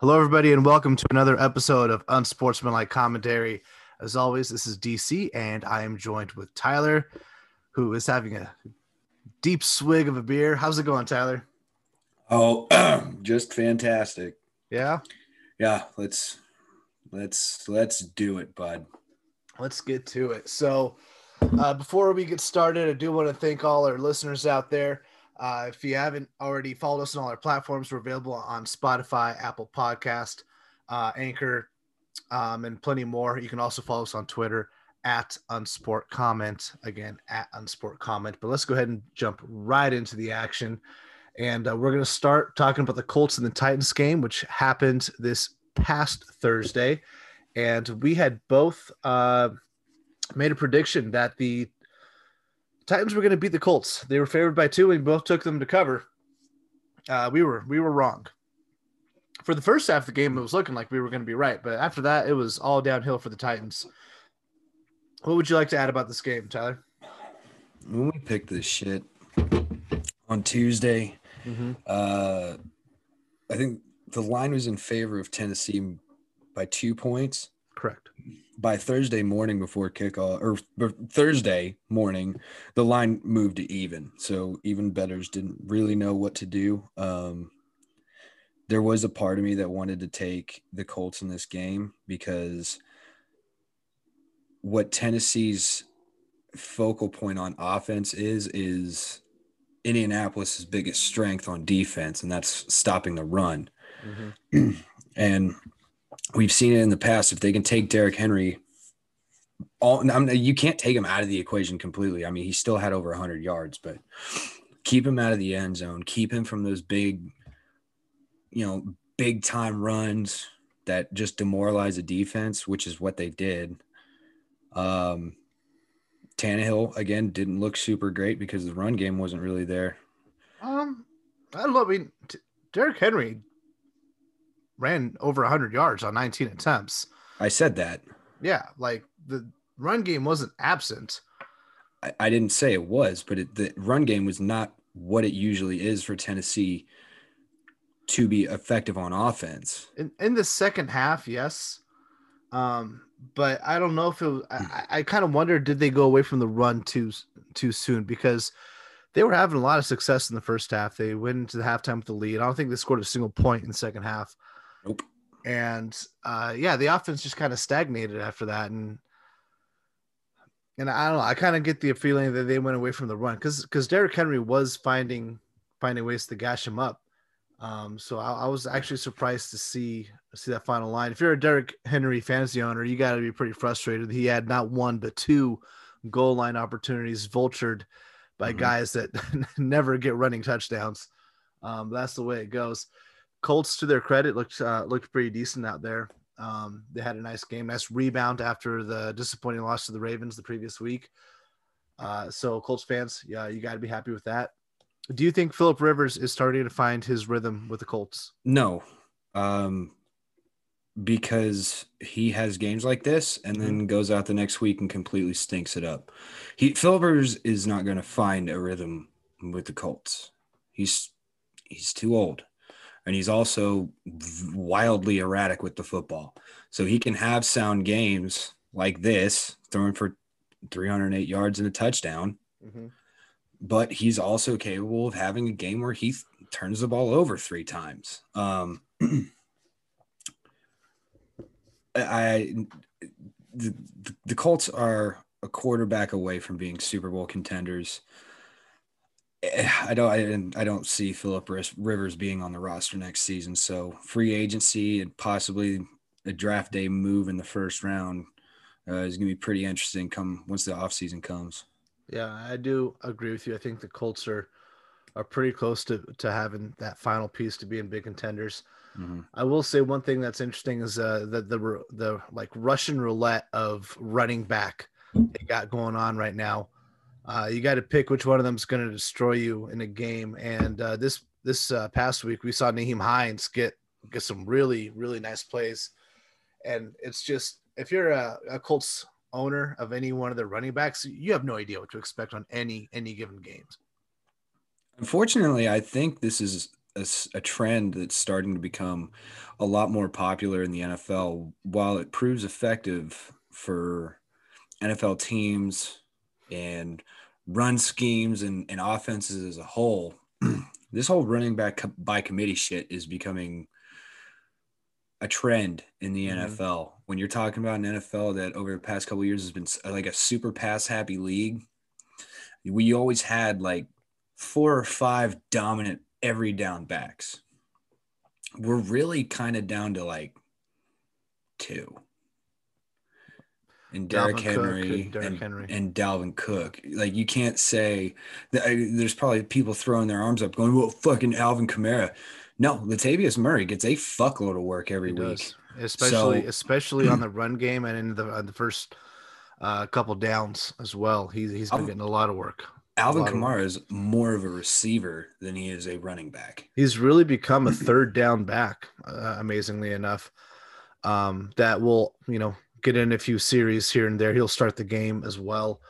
Hello, everybody, and welcome to another episode of Unsportsmanlike Commentary. As always, this is DC, and I am joined with Tyler, who is having a deep swig of a beer. How's it going, Tyler? Oh, just fantastic. Yeah, Yeah, let's let's let's do it, bud. let's get to it. So, uh, before we get started, I do want to thank all our listeners out there. Uh, if you haven't already followed us on all our platforms, we're available on Spotify, Apple Podcast, uh, Anchor, um, and plenty more. You can also follow us on Twitter at Unsport Comment. Again, at Unsport Comment. But let's go ahead and jump right into the action. And uh, we're going to start talking about the Colts and the Titans game, which happened this past Thursday. And we had both uh, made a prediction that the Titans were going to beat the Colts. They were favored by two, and we both took them to cover. Uh, we were we were wrong. For the first half of the game, it was looking like we were going to be right, but after that, it was all downhill for the Titans. What would you like to add about this game, Tyler? When we picked this shit on Tuesday, Mm-hmm. uh I think the line was in favor of Tennessee by two points. By Thursday morning before kickoff, or, or Thursday morning, the line moved to even. So even betters didn't really know what to do. Um, there was a part of me that wanted to take the Colts in this game because what Tennessee's focal point on offense is is Indianapolis's biggest strength on defense, and that's stopping the run. Mm-hmm. And we've seen it in the past. If they can take Derrick Henry, all I'm, you can't take him out of the equation completely. I mean, he still had over 100 yards, but keep him out of the end zone. Keep him from those big, you know, big time runs that just demoralize a defense, which is what they did. Um, Tannehill again didn't look super great because the run game wasn't really there. Um, I know. I mean, Derrick Henry ran over 100 yards on 19 attempts. I said that. Yeah, like the run game wasn't absent. I, I didn't say it was, but it, the run game was not what it usually is for Tennessee to be effective on offense. in, in the second half, yes. Um, but I don't know if it was, I, I- kind of wonder did they go away from the run too too soon because they were having a lot of success in the first half. They went into the halftime with the lead. I don't think they scored a single point in the second half. And uh, yeah, the offense just kind of stagnated after that, and and I don't know. I kind of get the feeling that they went away from the run because because Derrick Henry was finding finding ways to gash him up. Um, so I, I was actually surprised to see see that final line. If you're a Derrick Henry fantasy owner, you got to be pretty frustrated. He had not one but two goal line opportunities vultured by Mhm. guys that never get running touchdowns. Um, that's the way it goes. Colts, to their credit, looked uh, looked pretty decent out there. Um, they had a nice game, nice rebound after the disappointing loss to the Ravens the previous week. Uh, so Colts fans, yeah, you got to be happy with that. Do you think Philip Rivers is starting to find his rhythm with the Colts? No, um, because he has games like this and then goes out the next week and completely stinks it up. He Philip Rivers is not going to find a rhythm with the Colts. He's he's too old, and he's also wildly erratic with the football. So he can have sound games like this, throwing for 308 yards and a touchdown, but he's also capable of having a game where he th- turns the ball over three times. Um, I the, the Colts are a quarterback away from being Super Bowl contenders. Eh, I don't I, I don't see Philip Rivers being on the roster next season. So free agency and possibly a draft day move in the first round uh, is going to be pretty interesting. Come once the offseason comes. Yeah, I do agree with you. I think the Colts are are pretty close to to having that final piece to being big contenders. Mhm. I will say one thing that's interesting is uh, that the the like Russian roulette of running back they got going on right now. Uh, you got to pick which one of them is going to destroy you in a game. And uh, this this uh, past week we saw Nyheim Hines get get some really really nice plays, and it's just if you're a, a Colts owner of any one of their running backs, you have no idea what to expect on any any given games. Unfortunately, I think this is a trend that's starting to become a lot more popular in the NFL. While it proves effective for NFL teams and run schemes and, and offenses as a whole, this whole running back by committee shit is becoming a trend in the Mhm. NFL. When you're talking about an NFL that over the past couple of years has been like a super pass happy league, we always had like four or five dominant every down backs. We're really kind of down to like two. And Derrick Dalvin Henry and Derrick and, Henry. and Dalvin Cook. Like you can't say that I, there's probably people throwing their arms up going, well, fucking Alvin Kamara. No, Latavius Murray gets a fuckload of work every He week. does, especially So- especially on the run game and in the on the first uh, couple downs as well. He's he's been getting a lot of work. Alvin Kamara is more of a receiver than he is a running back. He's really become a third down back, uh, amazingly enough. Um, that will you know get in a few series here and there. He'll start the game as well.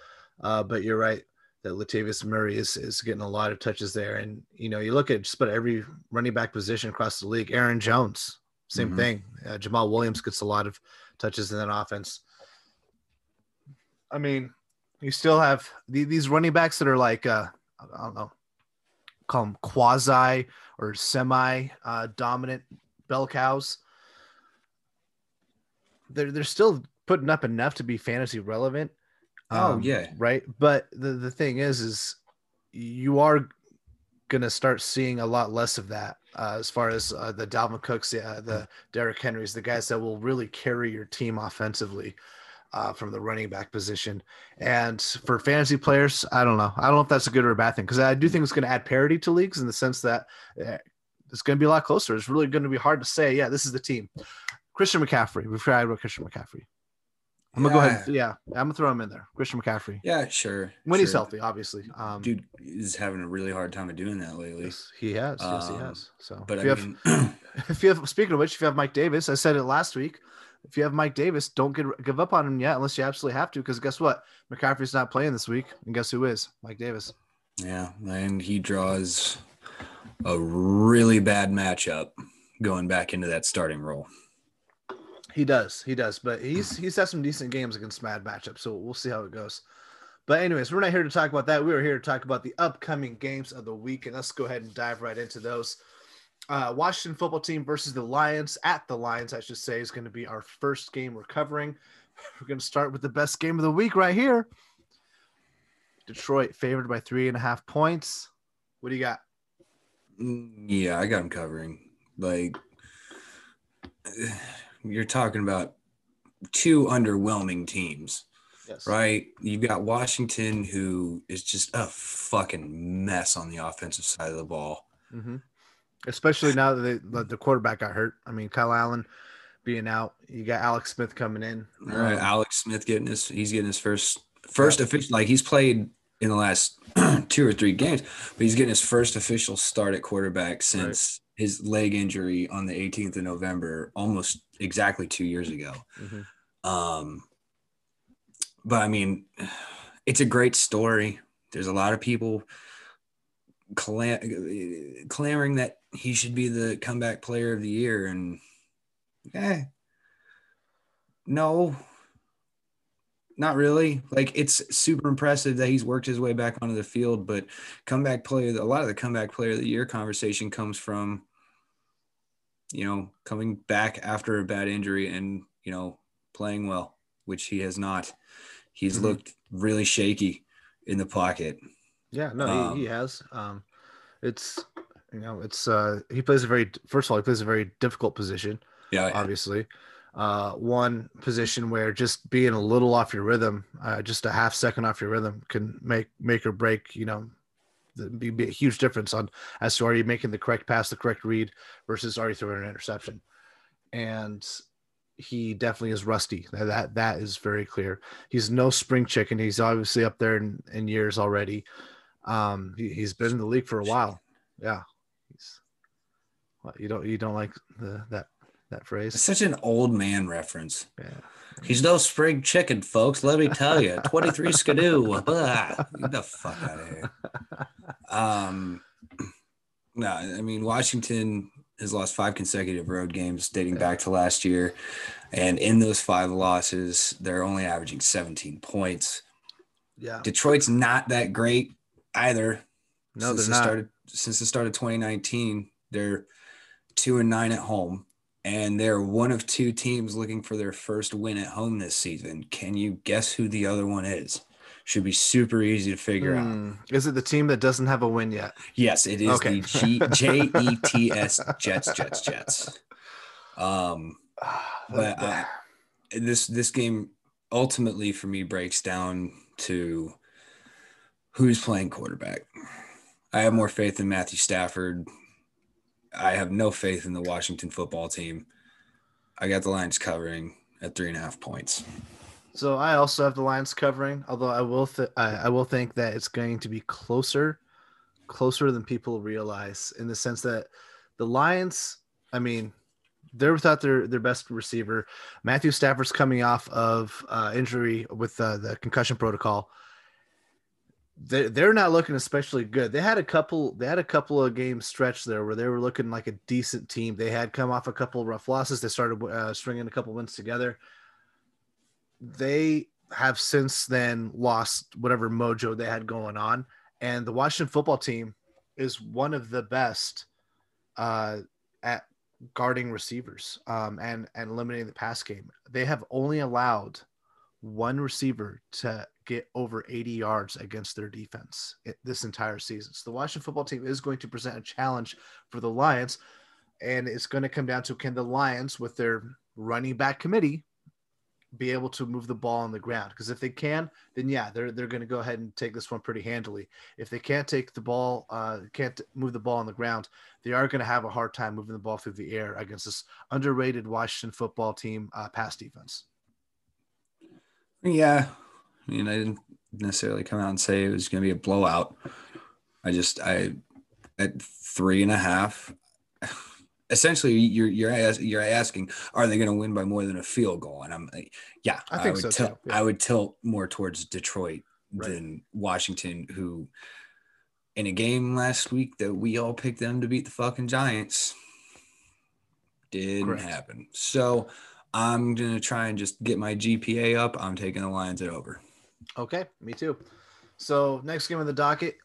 Uh, but you're right that Latavius Murray is is getting a lot of touches there, and you know you look at just about every running back position across the league. Aaron Jones, same Mhm. thing. Uh, Jamaal Williams gets a lot of touches in that offense. I mean, you still have the, these running backs that are like uh, I don't know, call them quasi or semi uh, dominant bell cows. They're they're still putting up enough to be fantasy relevant. Oh, Um, yeah. right. But the the thing is, is you are gonna start seeing a lot less of that uh, as far as uh, the Dalvin Cooks, uh, the Derrick Henrys, the guys that will really carry your team offensively uh, from the running back position. And for fantasy players, I don't know. I don't know if that's a good or a bad thing because I do think it's going to add parity to leagues in the sense that uh, it's going to be a lot closer. It's really going to be hard to say, yeah, this is the team. Christian McCaffrey. We've tried about Christian McCaffrey. I'm gonna go ahead. and- Yeah, I'm gonna throw him in there. Christian McCaffrey Yeah, sure. when he's healthy, obviously. Um, Dude is having a really hard time of doing that lately. yes, he has. Yes, he Um, has. So, But if I you have, mean, if you have, speaking of which, if you have Mike Davis, I said it last week. If you have Mike Davis, don't get, give up on him yet unless you absolutely have to. Because guess what? McCaffrey's not playing this week, and guess who is? Mike Davis. yeah, and he draws a really bad matchup going back into that starting role. He does, he does, but he's he's had some decent games against bad matchups, so we'll see how it goes. But anyways, we're not here to talk about that. We are here to talk about the upcoming games of the week, and let's go ahead and dive right into those. Uh, Washington football team versus the Lions at the Lions, I should say, is going to be our first game we're covering. We're going to start with the best game of the week right here. Detroit favored by three and a half points. What do you got? Mm, Yeah, I got him covering. Like, you're talking about two underwhelming teams, Yes. right? You've got Washington, who is just a fucking mess on the offensive side of the ball. hmm Especially now that they, that the quarterback got hurt. I mean, Kyle Allen being out, you got Alex Smith coming in. All right, Um, Alex Smith getting his he's getting his first first official like he's played in the last two or three games, but he's getting his first official start at quarterback since his leg injury on the 18th of November, almost exactly two years ago. mhm. Um, but I mean, it's a great story. There's a lot of people clam- clamoring that he should be the comeback player of the year, and eh, no, not really. Like it's super impressive that he's worked his way back onto the field, but comeback player, a lot of the comeback player of the year conversation comes from, you know, coming back after a bad injury and you know playing well, which he has not. He's Mhm. looked really shaky in the pocket. Yeah, no, Um, he, he has. Um, it's you know, it's uh, he plays a very first of all, he plays a very difficult position. Yeah, Obviously, uh, one position where just being a little off your rhythm, uh, just a half second off your rhythm, can make make or break. You know, be, be a huge difference on as to are you making the correct pass, the correct read, versus are you throwing an interception. And he definitely is rusty. That that, is very clear. He's no spring chicken. He's obviously up there in, in years already. Um, he, he's been in the league for a while. Yeah. He's, what, you don't you don't like the that that it's phrase? such an old man reference. Yeah. He's no spring chicken, folks. Let me tell you, 23 skidoo. Blah. Get the fuck out of here. Um, No, I mean Washington has lost five consecutive road games dating back to last year, and in those five losses, they're only averaging 17 points. Yeah, Detroit's not that great either. No, since they're not. Started, since the start of 2019, they're two and nine at home, and they're one of two teams looking for their first win at home this season. Can you guess who the other one is? Should be super easy to figure mm. out. Hmm. Is it the team that doesn't have a win yet? Yes, it is okay. the G- J E T S Jets Jets Jets. Um, but uh, this this game ultimately for me breaks down to who's playing quarterback. I have more faith in Matthew Stafford. I have no faith in the Washington football team. I got the Lions covering at three and a half points. So I also have the Lions covering, although I will th- I, will think that it's going to be closer, closer than people realize, in the sense that the Lions. I mean, they're without their their best receiver. Matthew Stafford's coming off of uh, injury with uh, the concussion protocol they're, they're not looking especially good. They had a couple they had a couple of games stretch there where they were looking like a decent team. They had come off a couple of rough losses. They started uh, stringing a couple wins together. They have since then lost whatever mojo they had going on, and the Washington football team is one of the best uh, at guarding receivers um, and and eliminating the pass game. They have only allowed one receiver to get over 80 yards against their defense this entire season. So the Washington football team is going to present a challenge for the Lions, and it's going to come down to can the Lions, with their running back committee, be able to move the ball on the ground? Because if they can, then yeah, they're they're going to go ahead and take this one pretty handily. If they can't take the ball, uh, can't move the ball on the ground, they are going to have a hard time moving the ball through the air against this underrated Washington football team uh, pass defense. Yeah, I mean, I didn't necessarily come out and say it was going to be a blowout. I just I at three and a half. Essentially, you're you're you're asking, are they going to win by more than a field goal? And I'm like, yeah, I think I would so tilt, yeah. I would tilt more towards Detroit right. than Washington, who in a game last week that we all picked them to beat the fucking Giants didn't Correct. happen. So I'm gonna try and just get my GPA up. I'm taking the Lions at over. Okay, me too. So next game on the docket,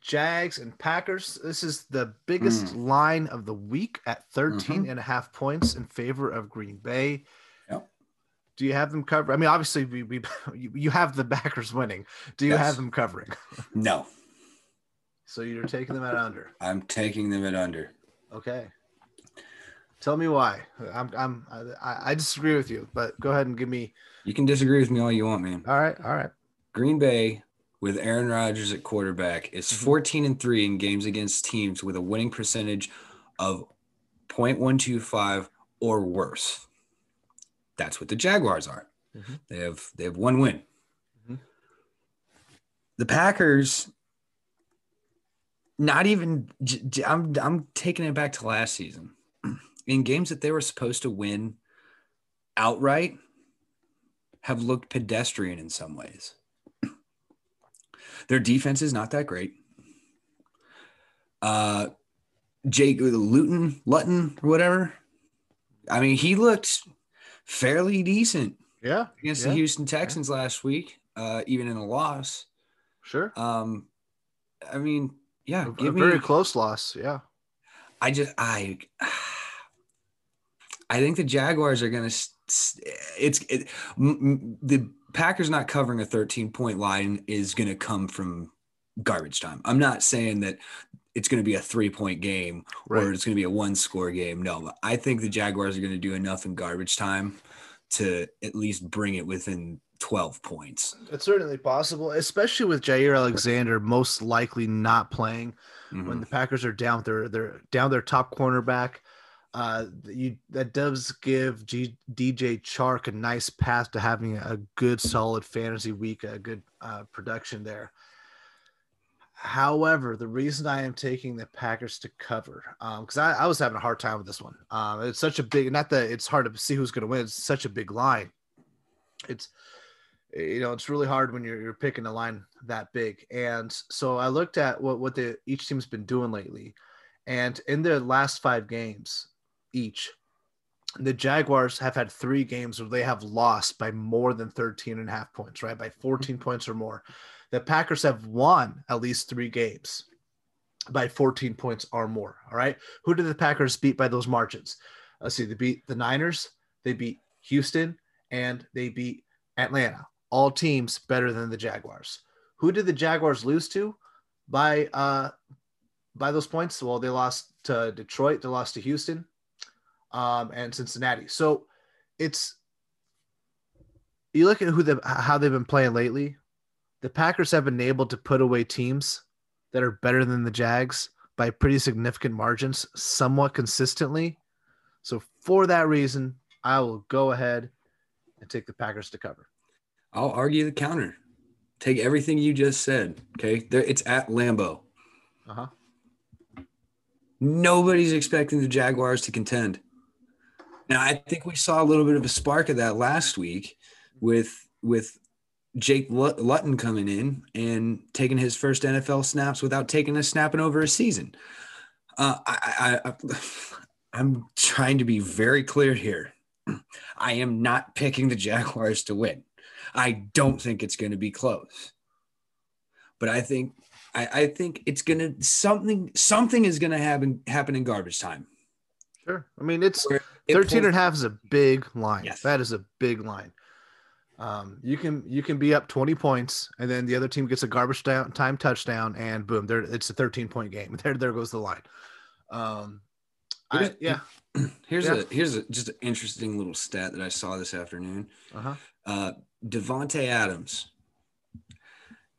Jags and Packers. This is the biggest mm. line of the week at 13 mm-hmm. and a half points in favor of Green Bay. Yep. Do you have them covered? I mean, obviously, we, we you have the backers winning. Do you yes. have them covering? No. So you're taking them at under. I'm taking them at under. Okay. Tell me why. I'm I'm I, I disagree with you, but go ahead and give me. You can disagree with me all you want, man. All right, all right. Green Bay with Aaron Rodgers at quarterback is mm-hmm. 14 and 3 in games against teams with a winning percentage of 0.125 or worse. That's what the Jaguars are. Mm-hmm. They have they have one win. Mm-hmm. The Packers not even I'm I'm taking it back to last season. In games that they were supposed to win outright have looked pedestrian in some ways. Their defense is not that great. Uh, Jake Luton, Luton, or whatever. I mean, he looked fairly decent. Yeah, against yeah, the Houston Texans yeah. last week, uh, even in a loss. Sure. Um, I mean, yeah, a, a very me, close loss. Yeah. I just I I think the Jaguars are going to. It's it, the Packers not covering a 13 point line is going to come from garbage time. I'm not saying that it's going to be a three point game right. or it's going to be a one score game. No, I think the Jaguars are going to do enough in garbage time to at least bring it within 12 points. It's certainly possible, especially with Jaire Alexander most likely not playing mm-hmm. when the Packers are down their they're down their top cornerback. Uh, you that does give G, DJ Chark a nice path to having a good, solid fantasy week, a good uh, production there. However, the reason I am taking the Packers to cover, because um, I, I, was having a hard time with this one. Um, it's such a big, not that it's hard to see who's going to win. It's such a big line. It's, you know, it's really hard when you're, you're picking a line that big. And so I looked at what what the each team's been doing lately And in their last five games each, the Jaguars have had three games where they have lost by more than 13 and a half points, right? By 14 points or more. The Packers have won at least three games by 14 points or more. All right. Who did the Packers beat by those margins? Let's see. They beat the Niners, they beat Houston, and they beat Atlanta. All teams better than the Jaguars. Who did the Jaguars lose to by uh by those points? Well, they lost to Detroit, they lost to Houston, um, and Cincinnati. So it's you look at who the how they've been playing lately. The Packers have been able to put away teams that are better than the Jags by pretty significant margins, somewhat consistently. So for that reason, I will go ahead and take the Packers to cover. I'll argue the counter. Take everything you just said. Okay, there, it's at Lambeau. Uh huh. Nobody's expecting the Jaguars to contend. Now, I think we saw a little bit of a spark of that last week with with Jake Luton coming in and taking his first NFL snaps without taking a snap in over a season. Uh, I, I, I, I'm trying to be very clear here. I am not picking the Jaguars to win. I don't think it's going to be close. But I think I, I think it's gonna something something is gonna happen happen in garbage time. Sure. I mean it's it 13 pulls, and a half is a big line. Yes. That is a big line. Um, you can you can be up 20 points and then the other team gets a garbage down time touchdown and boom, there it's a 13 point game. There there goes the line. Um, I, yeah. Here's yeah. a here's a just an interesting little stat that I saw this afternoon. Uh-huh. Uh Davante Adams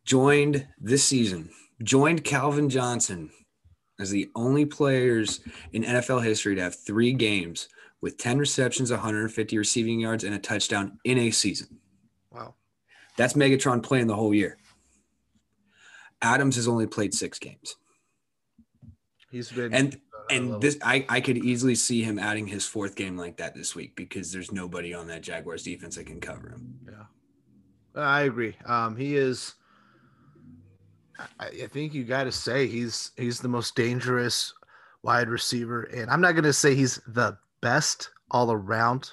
joined this season, joined Calvin Johnson as the only players in NFL history to have three games with 10 receptions, 150 receiving yards, and a touchdown in a season. Wow. That's Megatron playing the whole year. Adams has only played six games. He's been and and this I, I could easily see him adding his fourth game like that this week because there's nobody on that Jaguars defense that can cover him. Yeah. I agree. Um he is I, I think you gotta say he's he's the most dangerous wide receiver. And I'm not gonna say he's the best all around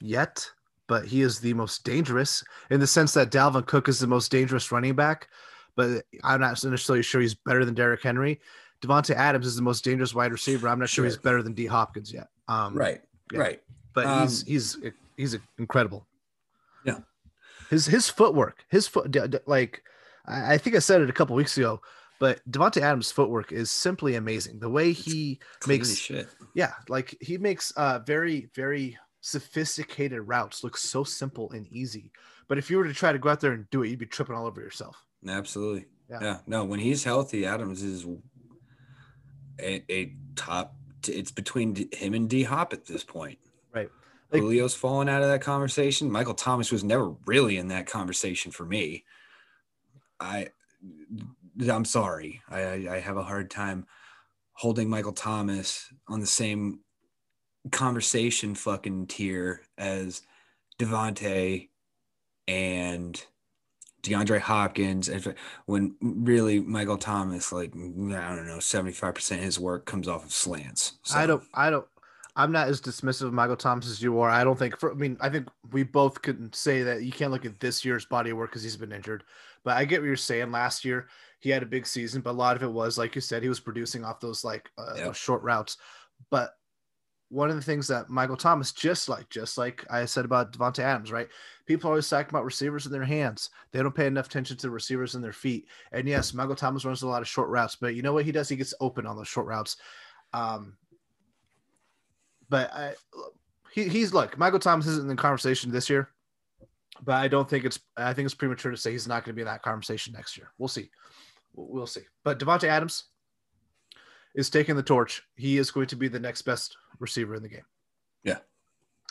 yet, but he is the most dangerous in the sense that Dalvin Cook is the most dangerous running back. But I'm not necessarily sure he's better than Derrick Henry. Davante Adams is the most dangerous wide receiver. I'm not sure, sure he's better than D Hopkins yet. Um, right, yeah. right. But um, he's he's he's incredible. Yeah, his his footwork, his foot, like I think I said it a couple weeks ago. But Davante Adams' footwork is simply amazing. The way he it's makes. Yeah, like he makes uh very, very sophisticated routes look so simple and easy. But if you were to try to go out there and do it, you'd be tripping all over yourself. Absolutely. Yeah. yeah. No, when he's healthy, Adams is a, a top. T- it's between him and D Hop at this point. Right. Like, Julio's fallen out of that conversation. Michael Thomas was never really in that conversation for me. I I'm sorry. I, I have a hard time holding Michael Thomas on the same conversation fucking tier as Davante and DeAndre Hopkins. When really Michael Thomas, like I don't know, seventy five percent of his work comes off of slants. So. I don't. I don't. I'm not as dismissive of Michael Thomas as you are. I don't think. For, I mean, I think we both could say that you can't look at this year's body of work because he's been injured. But I get what you're saying. Last year he had a big season, but a lot of it was like you said, he was producing off those like uh, yep. those short routes. But one of the things that Michael Thomas, just like just like I said about Davante Adams, right? People always talk about receivers in their hands. They don't pay enough attention to receivers in their feet. And yes, Michael Thomas runs a lot of short routes, but you know what he does? He gets open on those short routes. Um, but I, he, he's look, Michael Thomas isn't in the conversation this year but I don't think it's. I think it's premature to say he's not going to be in that conversation next year. We'll see. We'll see. But Davante Adams is taking the torch. He is going to be the next best receiver in the game. Yeah.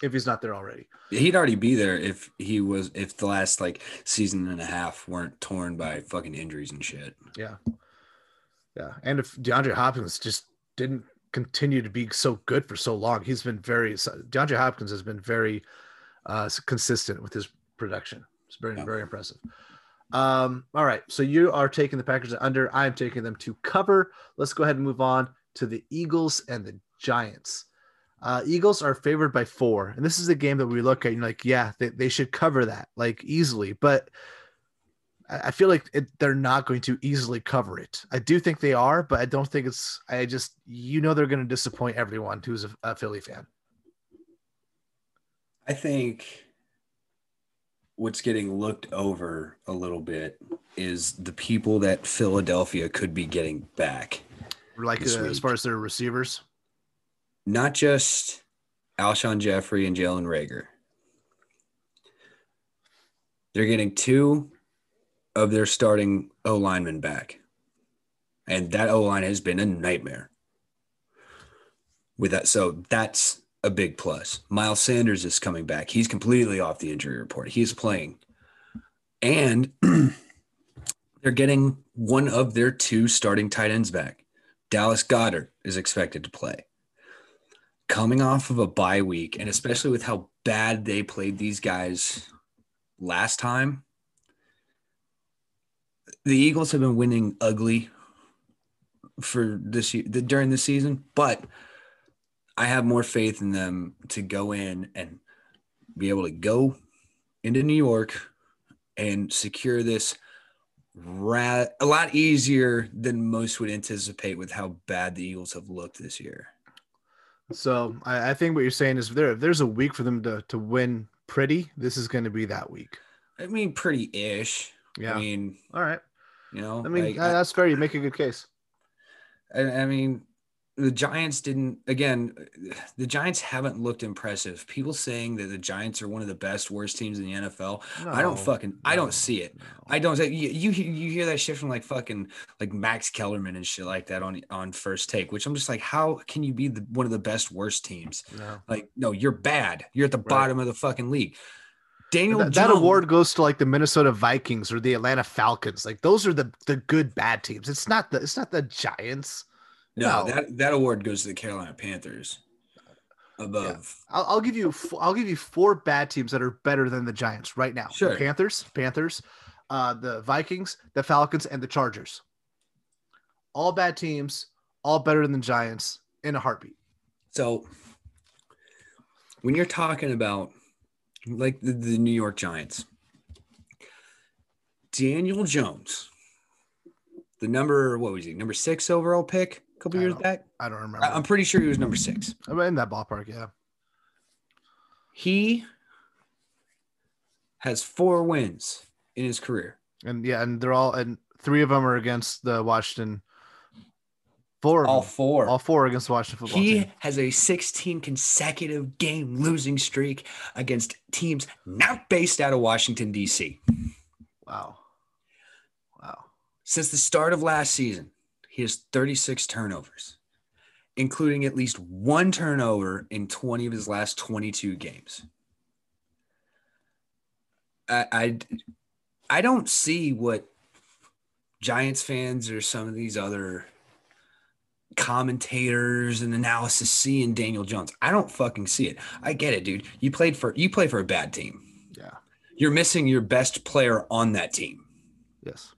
If he's not there already, he'd already be there if he was. If the last like season and a half weren't torn by fucking injuries and shit. Yeah. Yeah, and if DeAndre Hopkins just didn't continue to be so good for so long, he's been very. DeAndre Hopkins has been very uh, consistent with his production. It's very, yeah. very impressive. Um, all right. So you are taking the Packers under. I'm taking them to cover. Let's go ahead and move on to the Eagles and the Giants. Uh, Eagles are favored by four, and this is a game that we look at. And like, yeah, they, they should cover that like easily, but I, I feel like it, they're not going to easily cover it. I do think they are, but I don't think it's. I just you know they're going to disappoint everyone who's a, a Philly fan. I think what's getting looked over a little bit is the people that Philadelphia could be getting back. Like uh, as far as their receivers, not just Alshon Jeffery and Jalen Reagor. They're getting two of their starting O linemen back. And that O line has been a nightmare. With that, so that's a big plus. Miles Sanders is coming back. He's completely off the injury report. He's playing. And they're getting one of their two starting tight ends back. Dallas Goedert is expected to play. Coming off of a bye week, and especially with how bad they played these guys last time, the Eagles have been winning ugly for this year during the season, but I have more faith in them to go in and be able to go into New York and secure this ra- a lot easier than most would anticipate with how bad the Eagles have looked this year. So I, I think what you're saying is if, there, if there's a week for them to, to win pretty, this is going to be that week. I mean, pretty ish. Yeah. I mean, all right. You know, I mean, like, that's fair. You make a good case. I, I mean, the Giants didn't again the Giants haven't looked impressive. People saying that the Giants are one of the best worst teams in the NFL. No, I don't fucking no, I don't see it. No. I don't you, you you hear that shit from like fucking like Max Kellerman and shit like that on on first take, which I'm just like how can you be the, one of the best worst teams? No. Like no, you're bad. You're at the right. bottom of the fucking league. Daniel that, that, award goes to like the Minnesota Vikings or the Atlanta Falcons. Like those are the the good bad teams. It's not the it's not the Giants. No, no. that that award goes to the Carolina Panthers. Above, yeah. I'll, I'll, give you I'll give you four bad teams that are better than the Giants right now. Sure, the Panthers, Panthers, uh, the Vikings, the Falcons, and the Chargers. All bad teams, all better than the Giants in a heartbeat. So, when you're talking about like the, the New York Giants. Daniel Jones, the number, what was he, number six overall pick a couple years back? I don't remember. I'm pretty sure he was number six. I'm in that ballpark, yeah. He has four wins in his career. And yeah, and they're all, and three of them are against the Washington Four. All four. All four against the Washington football he team. has a 16 consecutive game losing streak against teams not based out of Washington, D.C. Wow. Wow. Since the start of last season, he has 36 turnovers, including at least one turnover in 20 of his last 22 games. I, I, I don't see what Giants fans or some of these other commentators and analysis seeing Daniel Jones. I don't fucking see it. I get it, dude. You played for you play for a bad team. Yeah. You're missing your best player on that team. Yes.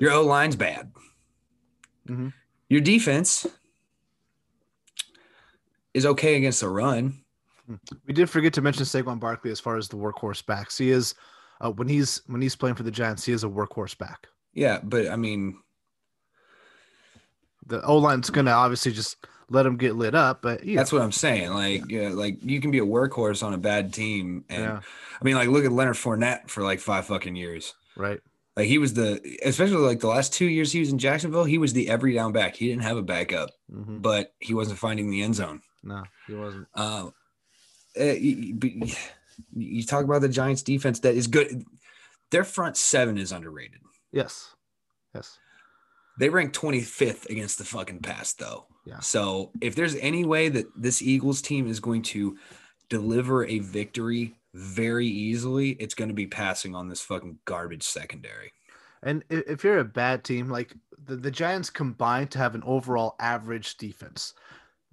Your O line's bad. Mm-hmm. Your defense is okay against the run. We did forget to mention Saquon Barkley as far as the workhorse backs. He is uh, when he's when he's playing for the Giants, he is a workhorse back. Yeah, but I mean, the O line's going to obviously just let him get lit up. But yeah. that's what I'm saying. Like, yeah. like you can be a workhorse on a bad team, and yeah. I mean, like, look at Leonard Fournette for like five fucking years. Right. Like he was the, especially like the last two years he was in Jacksonville, he was the every down back. He didn't have a backup, mm-hmm. but he wasn't finding the end zone. No, he wasn't. Uh, you, you talk about the Giants defense that is good. Their front seven is underrated. Yes. Yes. They rank 25th against the fucking pass, though. Yeah. So if there's any way that this Eagles team is going to deliver a victory very easily, it's going to be passing on this fucking garbage secondary. And if you're a bad team, like the, the Giants combined to have an overall average defense,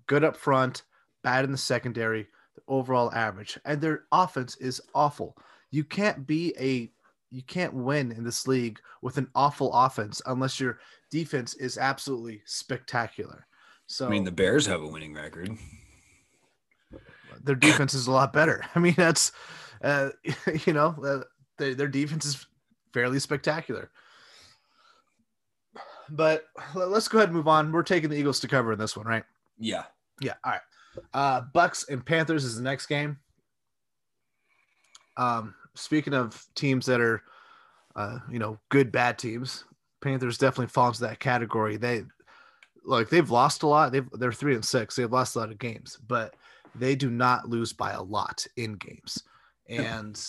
good up front, bad in the secondary, the overall average, and their offense is awful. You can't be a you can't win in this league with an awful offense unless you're defense is absolutely spectacular. So I mean, the Bears have a winning record. Their defense is a lot better. I mean, that's uh, you know uh, they, their defense is fairly spectacular. But let- let's go ahead and move on. We're taking the Eagles to cover in this one, right? Yeah. Yeah. All right. Uh, Bucs and Panthers is the next game. Um, speaking of teams that are, uh, you know, good bad teams, Panthers definitely fall into that category. They like they've lost a lot. They've they're three and six. They've lost a lot of games, but they do not lose by a lot in games, and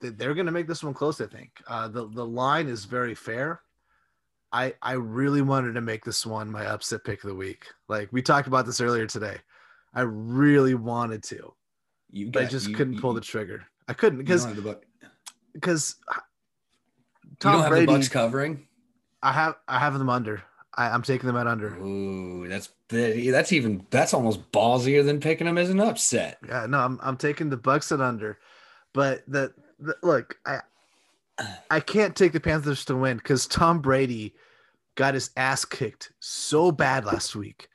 they- they're going to make this one close. I think uh, the the line is very fair. I I really wanted to make this one my upset pick of the week. Like we talked about this earlier today. I really wanted to, You but I just you- couldn't you- pull the trigger. I couldn't you because don't have the Buc- because you Tom don't have Brady. the Bucs covering. I have I have them under. I, I'm taking them at under. Ooh, that's that's even that's almost ballsier than picking them as an upset. Yeah, no, I'm I'm taking the Bucs at under. But the, the look, I I can't take the Panthers to win because Tom Brady got his ass kicked so bad last week.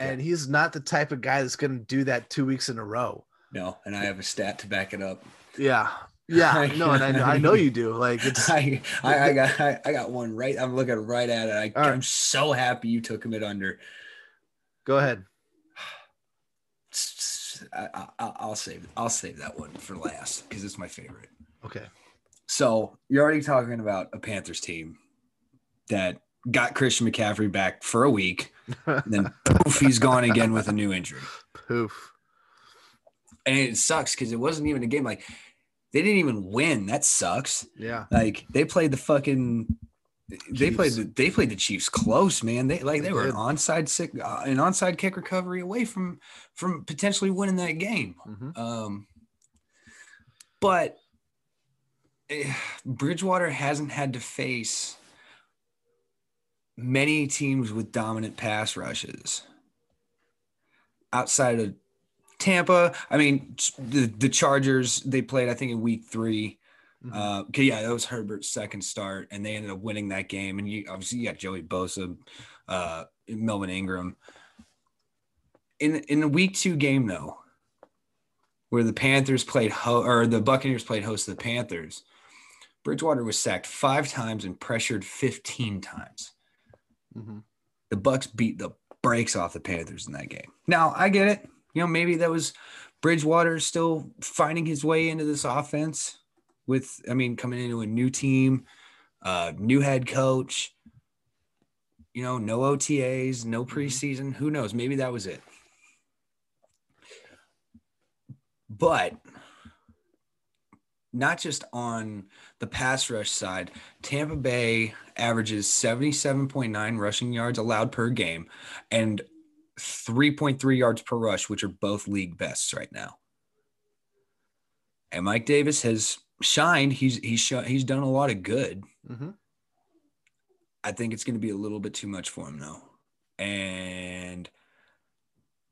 And he's not the type of guy that's gonna do that two weeks in a row. No, and I have a stat to back it up. Yeah. Yeah, no, and I know, I know you do. Like it's I, I, I got I, I got one right. I'm looking right at it. I, right. I'm so happy you took him at under. go ahead. I, I, I'll save I'll save that one for last because it's my favorite. Okay. So you're already talking about a Panthers team that got Christian McCaffrey back for a week, and then poof, he's gone again with a new injury. Poof. And it sucks because it wasn't even a game like they didn't even win. That sucks. Yeah. Like they played the fucking they played the they played the Chiefs close, man. They like they, They were an did. onside sick uh, an onside kick recovery away from from potentially winning that game. Mhm. Um, but eh, Bridgewater hasn't had to face many teams with dominant pass rushes outside of Tampa. I mean, the the Chargers they played I think in week three. Mhm. Uh, okay, yeah, that was Herbert's second start, and they ended up winning that game. And you obviously you got Joey Bosa, uh, Melvin Ingram. In in the week two game though, where the Panthers played ho- or the Buccaneers played host to the Panthers, Bridgewater was sacked five times and pressured fifteen times. Mhm. The Bucs beat the brakes off the Panthers in that game. Now I get it. You know, maybe that was Bridgewater still finding his way into this offense with, I mean, coming into a new team, uh, new head coach, you know, no OTAs, no preseason. Who knows? Maybe that was it. But not just on the pass rush side, Tampa Bay averages 77.9 rushing yards allowed per game and 3.3 yards per rush, which are both league bests right now. And Mike Davis has shined. He's he's he's done a lot of good. Mhm. I think it's going to be a little bit too much for him though. And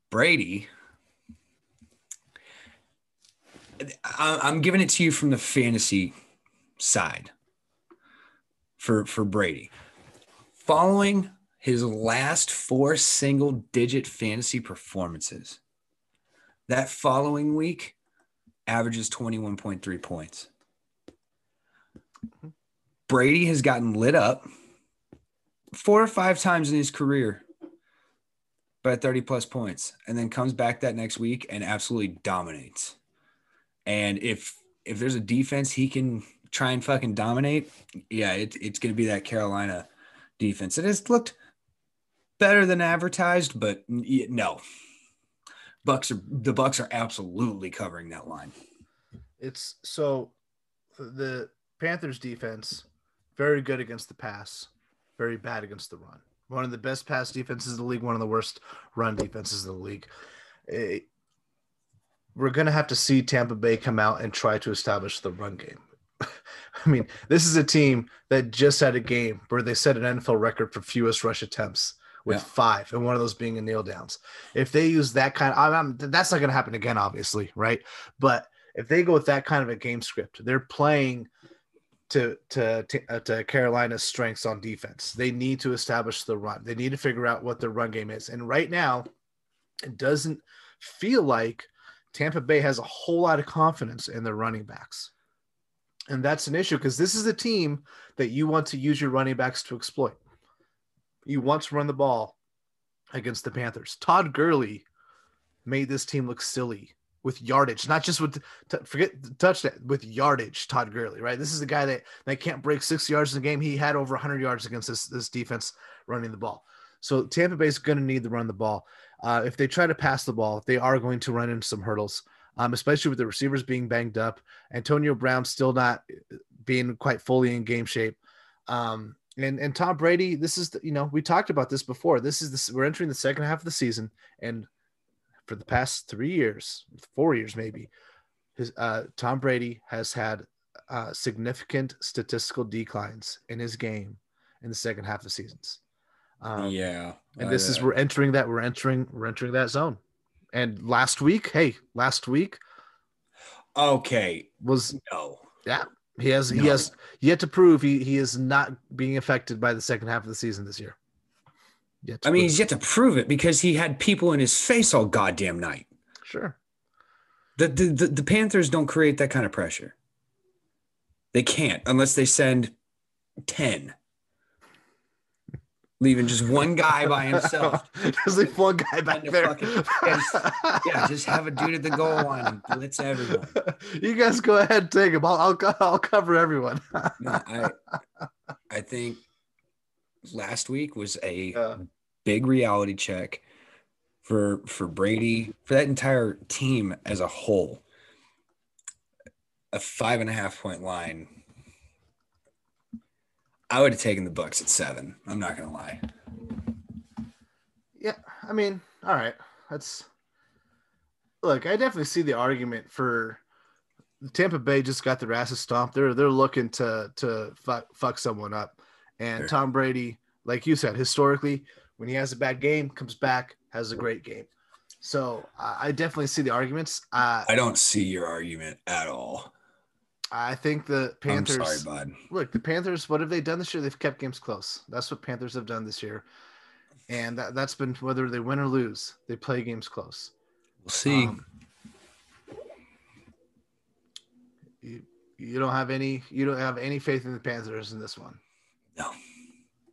Brady, I- I'm giving it to you from the fantasy side for for Brady. Following his last four single digit fantasy performances, that following week averages 21.3 points. Mm-hmm. Brady has gotten lit up four or five times in his career by 30 plus points and then comes back that next week and absolutely dominates. And if if there's a defense he can try and fucking dominate, yeah, it, it's going to be that Carolina defense. It has looked better than advertised, but no. Bucs are the Bucs are absolutely covering that line. It's so the Panthers defense very good against the pass, very bad against the run. One of the best pass defenses in the league, one of the worst run defenses in the league. Eh, we're going to have to see Tampa Bay come out and try to establish the run game. I mean, this is a team that just had a game where they set an NFL record for fewest rush attempts with Yeah. five, and one of those being a kneel downs. If they use that kind of, I'm, I'm- that's not going to happen again, obviously, right? But if they go with that kind of a game script, they're playing to to to, uh, to Carolina's strengths on defense. They need to establish the run. They need to figure out what their run game is. And right now, it doesn't feel like Tampa Bay has a whole lot of confidence in their running backs. And that's an issue because this is a team that you want to use your running backs to exploit. You want to run the ball against the Panthers. Todd Gurley made this team look silly with yardage, not just with t- forget touchdown with yardage. Todd Gurley, right? This is the guy that that can't break six yards in the game. He had over 100 yards against this this defense running the ball. So Tampa Bay is going to need to run the ball. Uh, if they try to pass the ball, they are going to run into some hurdles, um, especially with the receivers being banged up. Antonio Brown still not being quite fully in game shape. Um, and and Tom Brady, this is the, you know we talked about this before. This is this we're entering the second half of the season, and for the past three years, four years maybe, his uh, Tom Brady has had uh, significant statistical declines in his game in the second half of seasons. Um, yeah, and this is we're entering that we're entering we're entering that zone. And last week, hey, last week, okay, was no, yeah, he has no. he has yet to prove he he is not being affected by the second half of the season this year. I mean, he's yet to prove it because he had people in his face all goddamn night. Sure. The, the, the, the Panthers don't create that kind of pressure. They can't unless they send 10 leaving just one guy by himself. just leave one guy back there. Fucking, yeah, just, yeah, just, have a dude at the goal line and blitz everyone. You guys go ahead, take him. I'll I'll, I'll cover everyone. no, I I think last week was a big reality check for for Brady for that entire team as a whole. A five and a half point line. I would have taken the Bucs at seven. I'm not gonna lie. Yeah, I mean, all right. That's look. I definitely see the argument for Tampa Bay. Just got their asses stomped. They're they're looking to to fuck, fuck someone up, and sure. Tom Brady, like you said, historically when he has a bad game, comes back, has a great game. So I definitely see the arguments. Uh, I don't see your argument at all. I think the Panthers. I'm sorry, bud. Look, the Panthers. What have they done this year? They've kept games close. That's what Panthers have done this year, and that, has been whether they win or lose, they play games close. We'll see. Um, you, you don't have any. You don't have any faith in the Panthers in this one. No,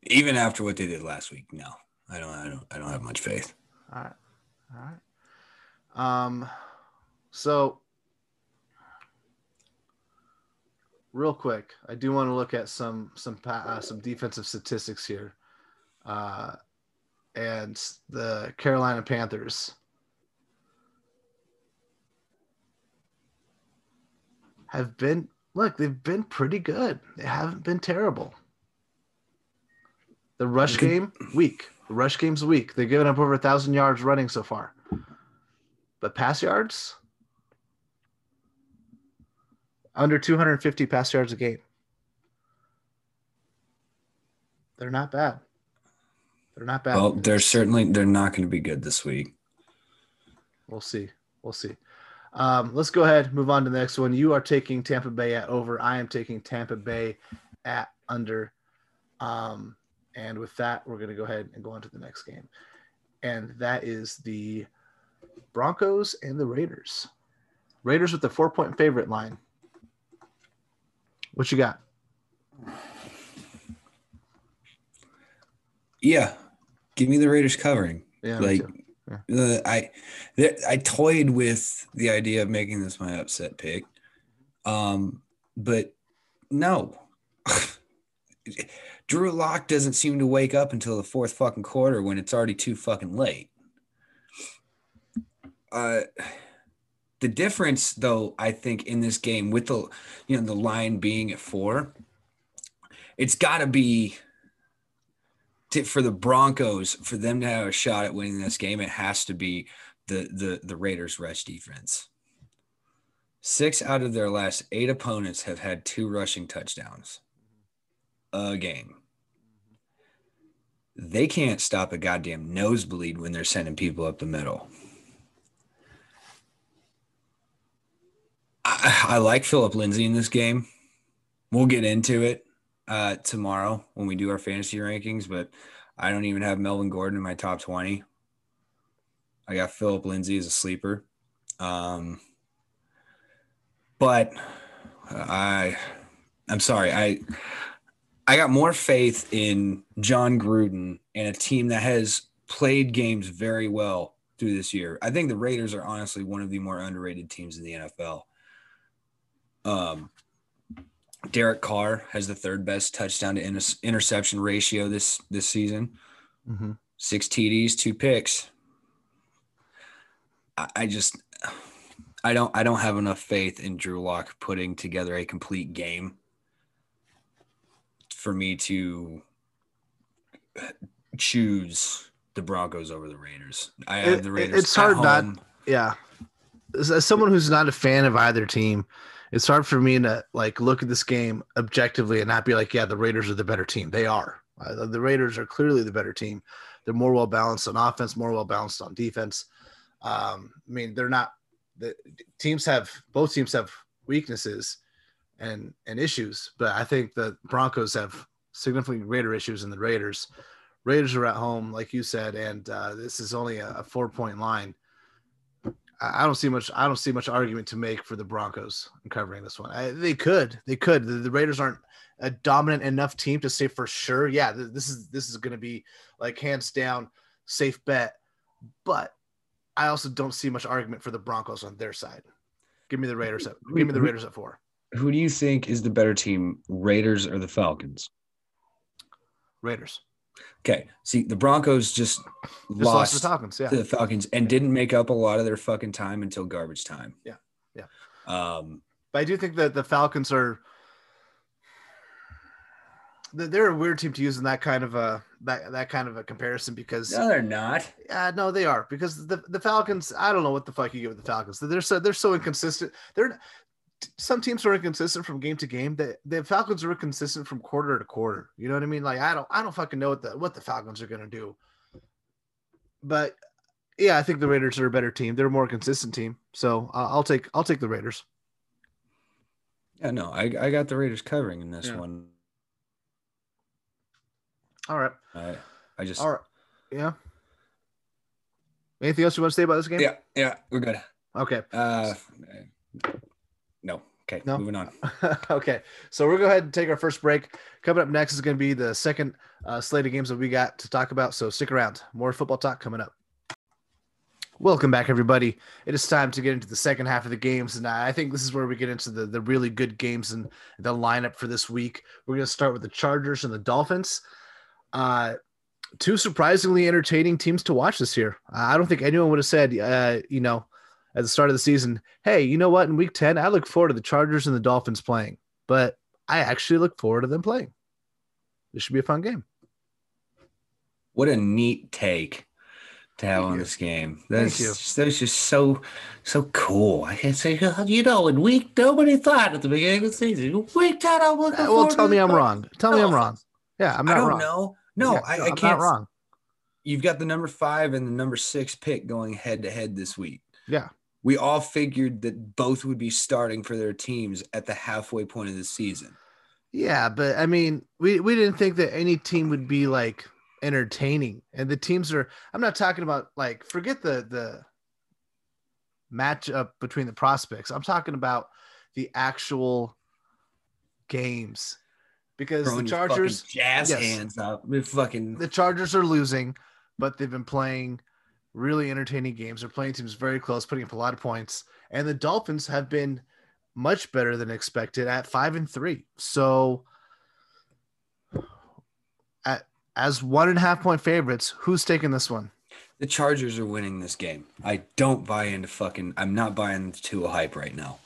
even after what they did last week. No. I don't. I don't. I don't have much faith. All right. All right. Um. So, real quick, I do want to look at some some uh, some defensive statistics here, uh, and the Carolina Panthers have been look. They've been pretty good. They haven't been terrible. The rush game weak. The rush game's weak. They've given up over a thousand yards running so far. But pass yards, under 250 pass yards a game. They're not bad. They're not bad. Well, they're certainly they're not going to be good this week. We'll see. We'll see. Um, let's go ahead move on to the next one. You are taking Tampa Bay at over. I am taking Tampa Bay at under. Um, and with that, we're going to go ahead and go on to the next game. And that is the Broncos and the Raiders. Raiders with the four point favorite line. What you got? Yeah. Give me the Raiders covering. Yeah. Like, yeah. Uh, I, I toyed with the idea of making this my upset pick. Um, but no. Drew Lock doesn't seem to wake up until the fourth fucking quarter when it's already too fucking late. Uh, the difference, though, I think in this game with the you know the line being at four, it's got to be for the Broncos for them to have a shot at winning this game. It has to be the the the Raiders' rush defense. Six out of their last eight opponents have had two rushing touchdowns a game they can't stop a goddamn nosebleed when they're sending people up the middle. I, I like Philip Lindsay in this game. we'll get into it uh, tomorrow when we do our fantasy rankings, but I don't even have Melvin Gordon in my top 20. I got Philip Lindsay as a sleeper. Um, but I I'm sorry. I I got more faith in Jon Gruden and a team that has played games very well through this year. I think the Raiders are honestly one of the more underrated teams in the NFL. Um, Derek Carr has the third best touchdown to inter- interception ratio this this season. Mm-hmm. Six TDs, two picks. I, I, just I don't I don't have enough faith in Drew Lock putting together a complete game for me to choose the Broncos over the Raiders. I have the Raiders. It's hard home. not yeah. As someone who's not a fan of either team, it's hard for me to like look at this game objectively and not be like, yeah, the Raiders are the better team. They are. Uh, the Raiders are clearly the better team. They're more well balanced on offense, more well balanced on defense. Um, I mean, they're not. The teams have both teams have weaknesses and and issues, but I think the Broncos have significantly greater issues than the Raiders. Raiders are at home, like you said, and uh, this is only a, a four point line. I don't see much. I don't see much argument to make for the Broncos in covering this one. I, they could. They could. The, the, Raiders aren't a dominant enough team to say for sure. Yeah, this is this is going to be like hands down safe bet. But I also don't see much argument for the Broncos on their side. Give me the Raiders. At, give me the Raiders at four. Who do you think is the better team, Raiders or the Falcons? Raiders. Okay. See, the Broncos just, just lost, lost the Falcons, yeah. to the Falcons and didn't make up a lot of their fucking time until garbage time. Yeah. Yeah. Um, but I do think that the Falcons are they're a weird team to use in that kind of a that, that kind of a comparison because no, they're not. Yeah, no, they are because the the Falcons. I don't know what the fuck you get with the Falcons. They're so they're so inconsistent. They're some teams are inconsistent from game to game. The the Falcons are inconsistent from quarter to quarter. You know what I mean? Like I don't I don't fucking know what the what the Falcons are gonna do. But yeah, I think the Raiders are a better team. They're a more consistent team. So uh, I'll take I'll take the Raiders. Yeah, no, I I got the Raiders covering in this yeah. one. All right. I I just all right. Yeah. Anything else you want to say about this game? Yeah, yeah, we're good. Okay. Uh. Okay, no? moving on. okay, so we'll go ahead and take our first break. Coming up next is going to be the second uh, slate of games that we got to talk about. So stick around. More football talk coming up. Welcome back, everybody. It is time to get into the second half of the games, and I think this is where we get into the, the really good games and the lineup for this week. We're going to start with the Chargers and the Dolphins. Uh, two surprisingly entertaining teams to watch this year. I don't think anyone would have said, uh, you know, at the start of the season, hey, you know what? In week 10, I look forward to the Chargers and the Dolphins playing, but I actually look forward to them playing. This should be a fun game. What a neat take to have Thank on you. this game. That's, that's just so so cool. I can't say, you know, in week nobody thought at the beginning of the season. Week 10, I'm looking uh, Well, tell me I'm wrong. Tell me I'm wrong. Yeah, I'm not I don't wrong. know. No, yeah, I, I can't. Not wrong. You've got the number five and the number six pick going head to head this week. Yeah we all figured that both would be starting for their teams at the halfway point of the season. Yeah, but I mean, we, we didn't think that any team would be like entertaining. And the teams are I'm not talking about like forget the the matchup between the prospects. I'm talking about the actual games. Because Throwing the Chargers jazz yes, hands up. fucking the Chargers are losing, but they've been playing really entertaining games. They're playing teams very close, putting up a lot of points. And the Dolphins have been much better than expected at five and three. So, at, as one and a half point favorites, who's taking this one? The Chargers are winning this game. I don't buy into fucking. I'm not buying into a hype right now.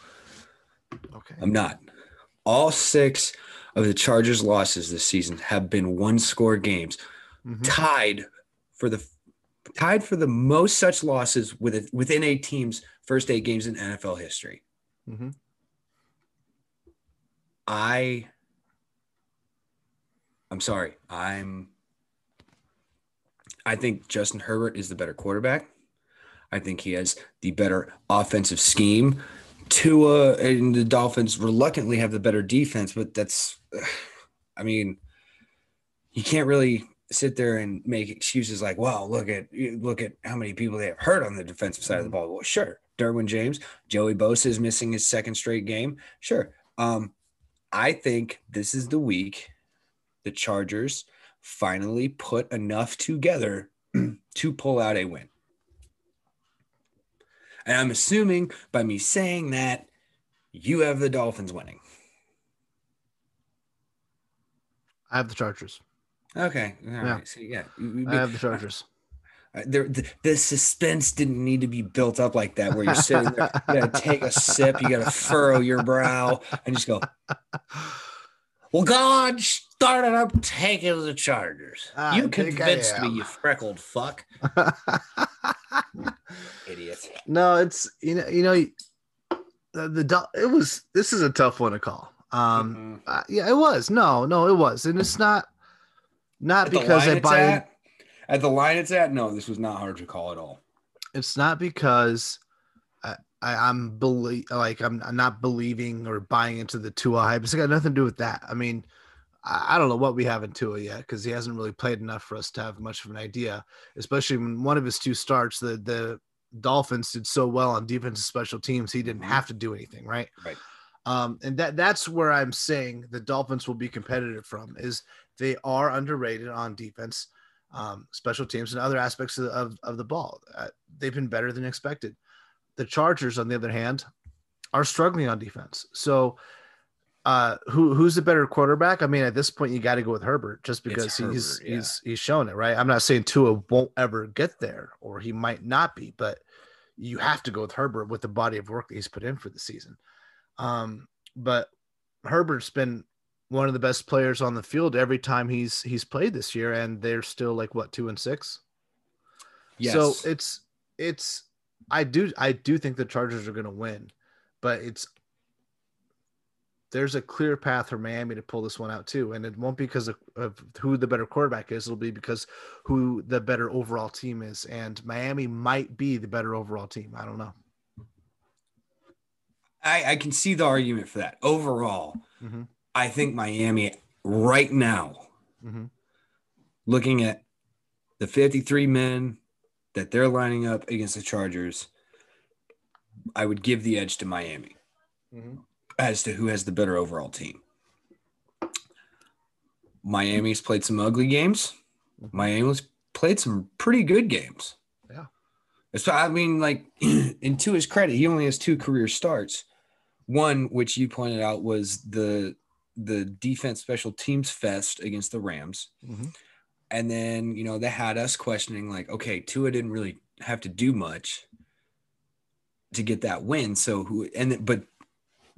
Okay. I'm not. All six of the Chargers' losses this season have been one score games, mm-hmm. tied for the tied for the most such losses with within a team's first eight games in NFL history. Mm-hmm. I, I'm sorry. I'm. I think Justin Herbert is the better quarterback. I think he has the better offensive scheme Tua and the Dolphins reluctantly have the better defense, but that's, I mean, you can't really sit there and make excuses like, "Well, look at look at how many people they have hurt on the defensive side of the ball." Well, sure, Derwin James, Joey Bosa is missing his second straight game. Sure, um, I think this is the week the Chargers finally put enough together to pull out a win. And I'm assuming by me saying that, you have the Dolphins winning. I have the Chargers. Okay. All Yeah. right. So, yeah. I have the Chargers. There, the, the suspense didn't need to be built up like that, where you're sitting there, you gotta take a sip, you gotta furrow your brow, and just go, "Well, God started up taking the Chargers. I you convinced me, you freckled fuck, idiot." no, it's you know you know the, the it was this is a tough one to call. Um, Mhm. uh, yeah, it was. No, no, it was, and it's not not At because I buy. at, at the line it's at, no, this was not hard to call at all. It's not because I, I I'm believe like I'm, I'm not believing or buying into the Tua hype. It's got nothing to do with that. I mean, I, I don't know what we have in Tua yet because he hasn't really played enough for us to have much of an idea. Especially when one of his two starts, the the Dolphins did so well on defensive special teams, he didn't Mhm. have to do anything, right? Right. Um, and that that's where I'm saying the Dolphins will be competitive from is they are underrated on defense, um, special teams, and other aspects of, of, of the ball. Uh, they've been better than expected. The Chargers, on the other hand, are struggling on defense. So, uh, who who's the better quarterback? I mean, at this point, you got to go with Herbert just because he's yeah. he's he's shown it, right? I'm not saying Tua won't ever get there, or he might not be, but you have to go with Herbert with the body of work that he's put in for the season. Um, but Herbert's been one of the best players on the field every time he's he's played this year, and they're still like what two and six. Yes. So it's it's I do I do think the Chargers are going to win, but it's there's a clear path for Miami to pull this one out too, and it won't be because of, of who the better quarterback is. It'll be because who the better overall team is, and Miami might be the better overall team. I don't know. I, I can see the argument for that. Overall, Mhm. I think Miami right now, Mhm. looking at the 53 men that they're lining up against the Chargers, I would give the edge to Miami as to who has the better overall team. Miami's played some ugly games. Miami's played some pretty good games. Yeah. So I mean, like, and to his credit, he only has two career starts. One, which you pointed out, was the the defense special teams fest against the Rams. Mhm. And then, you know, they had us questioning, like, okay, Tua didn't really have to do much to get that win. So who and then- but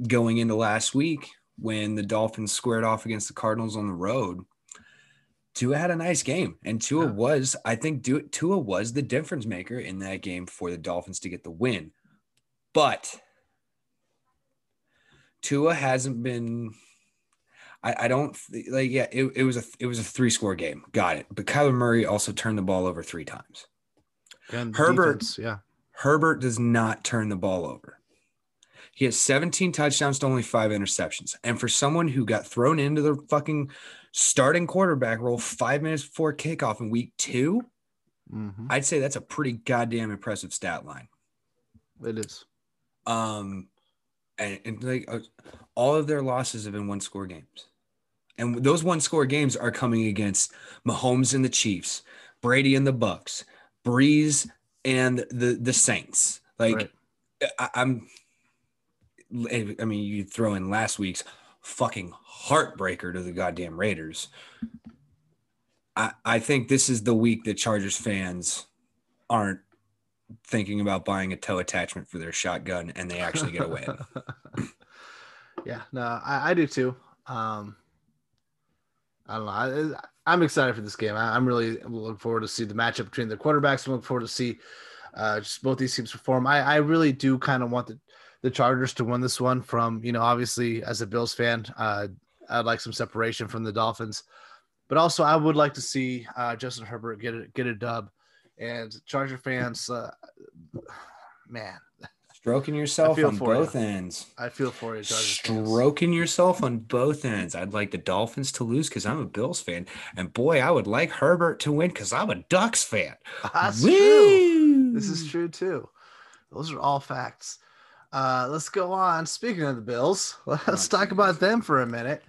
going into last week when the Dolphins squared off against the Cardinals on the road, Tua had a nice game. And Tua Yeah. was, I think Tua was the difference maker in that game for the Dolphins to get the win. But Tua hasn't been I, I don't like yeah, it, it was a it was a three score game. Got it. But Kyler Murray also turned the ball over three times. And Herbert- defense, yeah, Herbert does not turn the ball over. He has 17 touchdowns to only five interceptions. And for someone who got thrown into the fucking starting quarterback role five minutes before kickoff in week two, Mhm. I'd say that's a pretty goddamn impressive stat line. it is. Um, and, and like uh, all of their losses have been one score games. And those one score games are coming against Mahomes and the Chiefs, Brady and the Bucs, Brees and the the Saints. Like Right. I, I'm I mean, you throw in last week's fucking heartbreaker to the goddamn Raiders. I, I think this is the week that Chargers fans aren't thinking about buying a tow attachment for their shotgun and they actually get a win. yeah, no, I, I do too. Um, I don't know. I, I'm excited for this game. I, I'm really looking forward to see the matchup between the quarterbacks. I'm looking forward to see uh, just both these teams perform. I, I really do kind of want the, the Chargers to win this one. From you know, obviously as a Bills fan, uh, I'd like some separation from the Dolphins, but also I would like to see uh, Justin Herbert get a get a dub. And Charger fans, uh, man, Stroking yourself on for you. both ends. I feel for you, Dodgers fans. Stroking yourself on both ends. I'd like the Dolphins to lose because I'm a Bills fan. And boy, I would like Herbert to win because I'm a Ducks fan. That's true. This is true too. Those are all facts. Uh, let's go on. Speaking of the Bills, let's talk about them for a minute.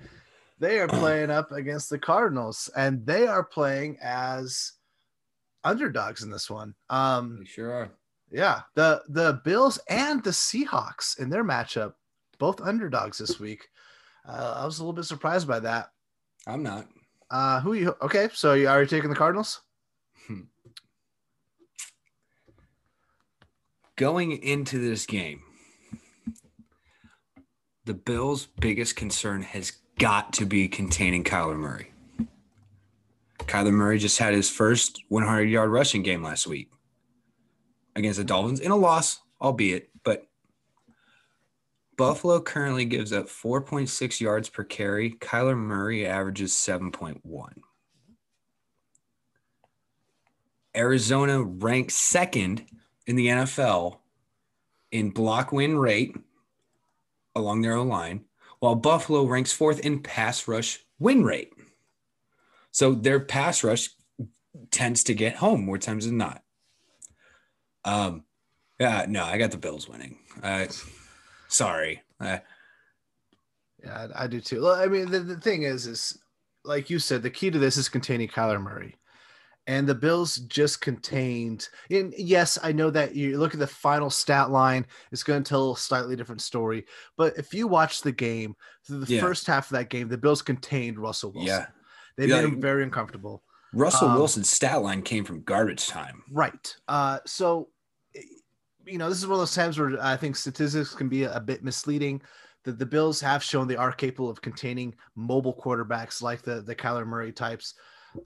They are playing up against the Cardinals, and they are playing as underdogs in this one. Um, They sure are. yeah, the the Bills and the Seahawks in their matchup, both underdogs this week. Uh, I was a little bit surprised by that. I'm not. Uh, who you? Okay, so you already taking the Cardinals? Going into this game, the Bills' biggest concern has got to be containing Kyler Murray. Kyler Murray just had his first 100 yard rushing game last week against the Dolphins in a loss, albeit, but Buffalo currently gives up 4.6 yards per carry. Kyler Murray averages 7.1. Arizona ranks second in the NFL in block win rate along their own line, while Buffalo ranks fourth in pass rush win rate. So their pass rush tends to get home more times than not. Um, yeah, no, I got the Bills winning. Uh, sorry. Uh, Yeah, I I do too. Well, I mean, the, the thing is, is like you said, the key to this is containing Kyler Murray. And the Bills just contained. And yes, I know that you look at the final stat line, it's going to tell a slightly different story. But if you watch the game, through the Yeah. first half of that game, the Bills contained Russell Wilson. yeah. They Yeah, made him very uncomfortable. Russell Um, Wilson's stat line came from garbage time. Right. Uh, so, eh, you know, this is one of those times where I think statistics can be a, bit misleading. The, the Bills have shown they are capable of containing mobile quarterbacks like the the Kyler Murray types.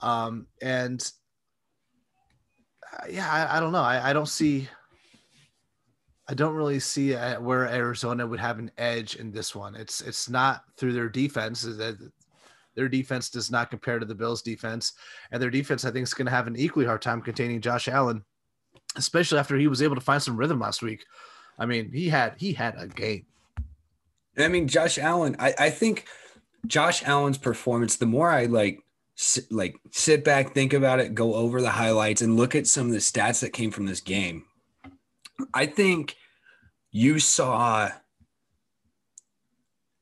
Um, and uh, yeah, I, I don't know. I, I don't see. I don't really see uh, where Arizona would have an edge in this one. It's it's not through their defense. Their defense does not compare to the Bills' defense, and their defense I think is going to have an equally hard time containing Josh Allen, especially after he was able to find some rhythm last week. I mean, he had he had a game. I mean, Josh Allen. I, I think Josh Allen's performance. The more I like, s- like sit back, think about it, go over the highlights, and look at some of the stats that came from this game. I think you saw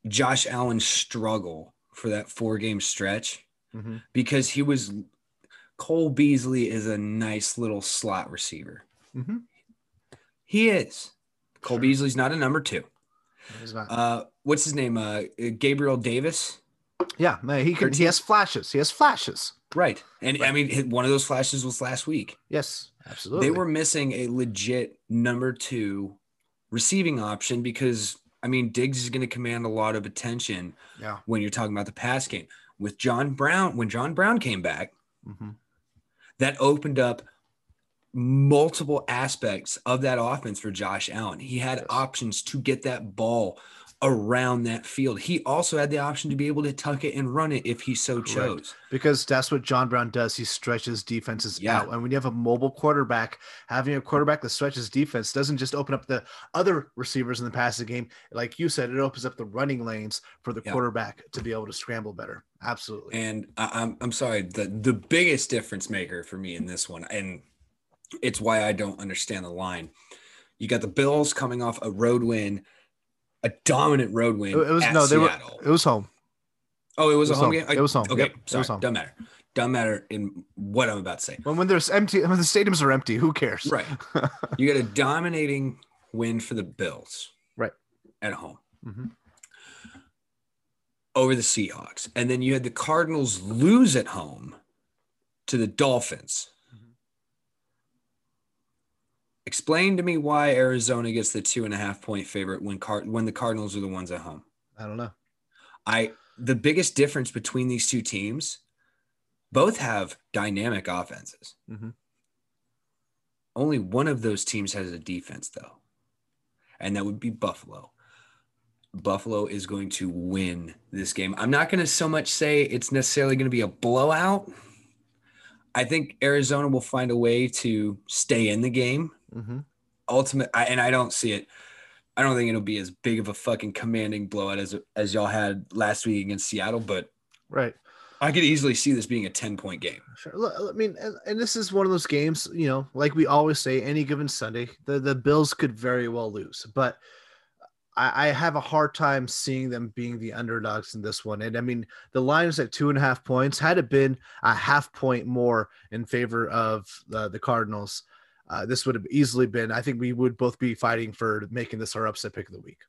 Josh Allen struggle for that four game stretch because he was Cole Beasley is a nice little slot receiver. Mm-hmm. He is. Cole Sure. Beasley's not a number two. He's not. Uh, what's his name? Uh, Gabriel Davis. yeah, man, he can. He has flashes. He has flashes. Right. And I mean, one of those flashes was last week. Yes, absolutely. They were missing a legit number two receiving option because, I mean, Diggs is going to command a lot of attention Yeah. when you're talking about the pass game. With John Brown, when John Brown came back, hmm that opened up multiple aspects of that offense for Josh Allen. He had Yes. options to get that ball around that field. He also had the option to be able to tuck it and run it if he so Correct. chose. Because that's what John Brown does. He stretches defenses Yeah. out. And when you have a mobile quarterback, having a quarterback that stretches defense doesn't just open up the other receivers in the passing game. Like you said, it opens up the running lanes for the Yeah. quarterback to be able to scramble better. Absolutely. And I, I'm I'm sorry, the the biggest difference maker for me in this one, and it's why I don't understand the line. You got the Bills coming off a road win, a dominant road win. it, was no, they were. It was home. oh, it was, it was a home home. game. I- It was home. Okay, Yep, it sorry, was home. doesn't matter. Doesn't matter in what I'm about to say. When when there's empty, when the stadiums are empty, who cares? Right. You get a dominating win for the Bills. Right. At home. Mhm. Over the Seahawks. And then you had the Cardinals lose at home to the Dolphins. Explain to me why Arizona gets the two and a half point favorite when Card- when the Cardinals are the ones at home. I don't know. I the biggest difference between these two teams, both have dynamic offenses. Mhm. Only one of those teams has a defense, though, and that would be Buffalo. Buffalo is going to win this game. I'm not going to so much say it's necessarily going to be a blowout. I think Arizona will find a way to stay in the game hmm ultimate I, and I don't see it. I don't think it'll be as big of a fucking commanding blowout as as y'all had last week against Seattle, but right. I could easily see this being a 10 point game. Sure. Look, I mean, and, and, this is one of those games, you know, like we always say, any given Sunday, the, the Bills could very well lose. But I, I have a hard time seeing them being the underdogs in this one. And I mean, the line is at two and a half points. Had it been a half point more in favor of uh, the Cardinals, uh, this would have easily been, I think we would both be fighting for making this our upset pick of the week.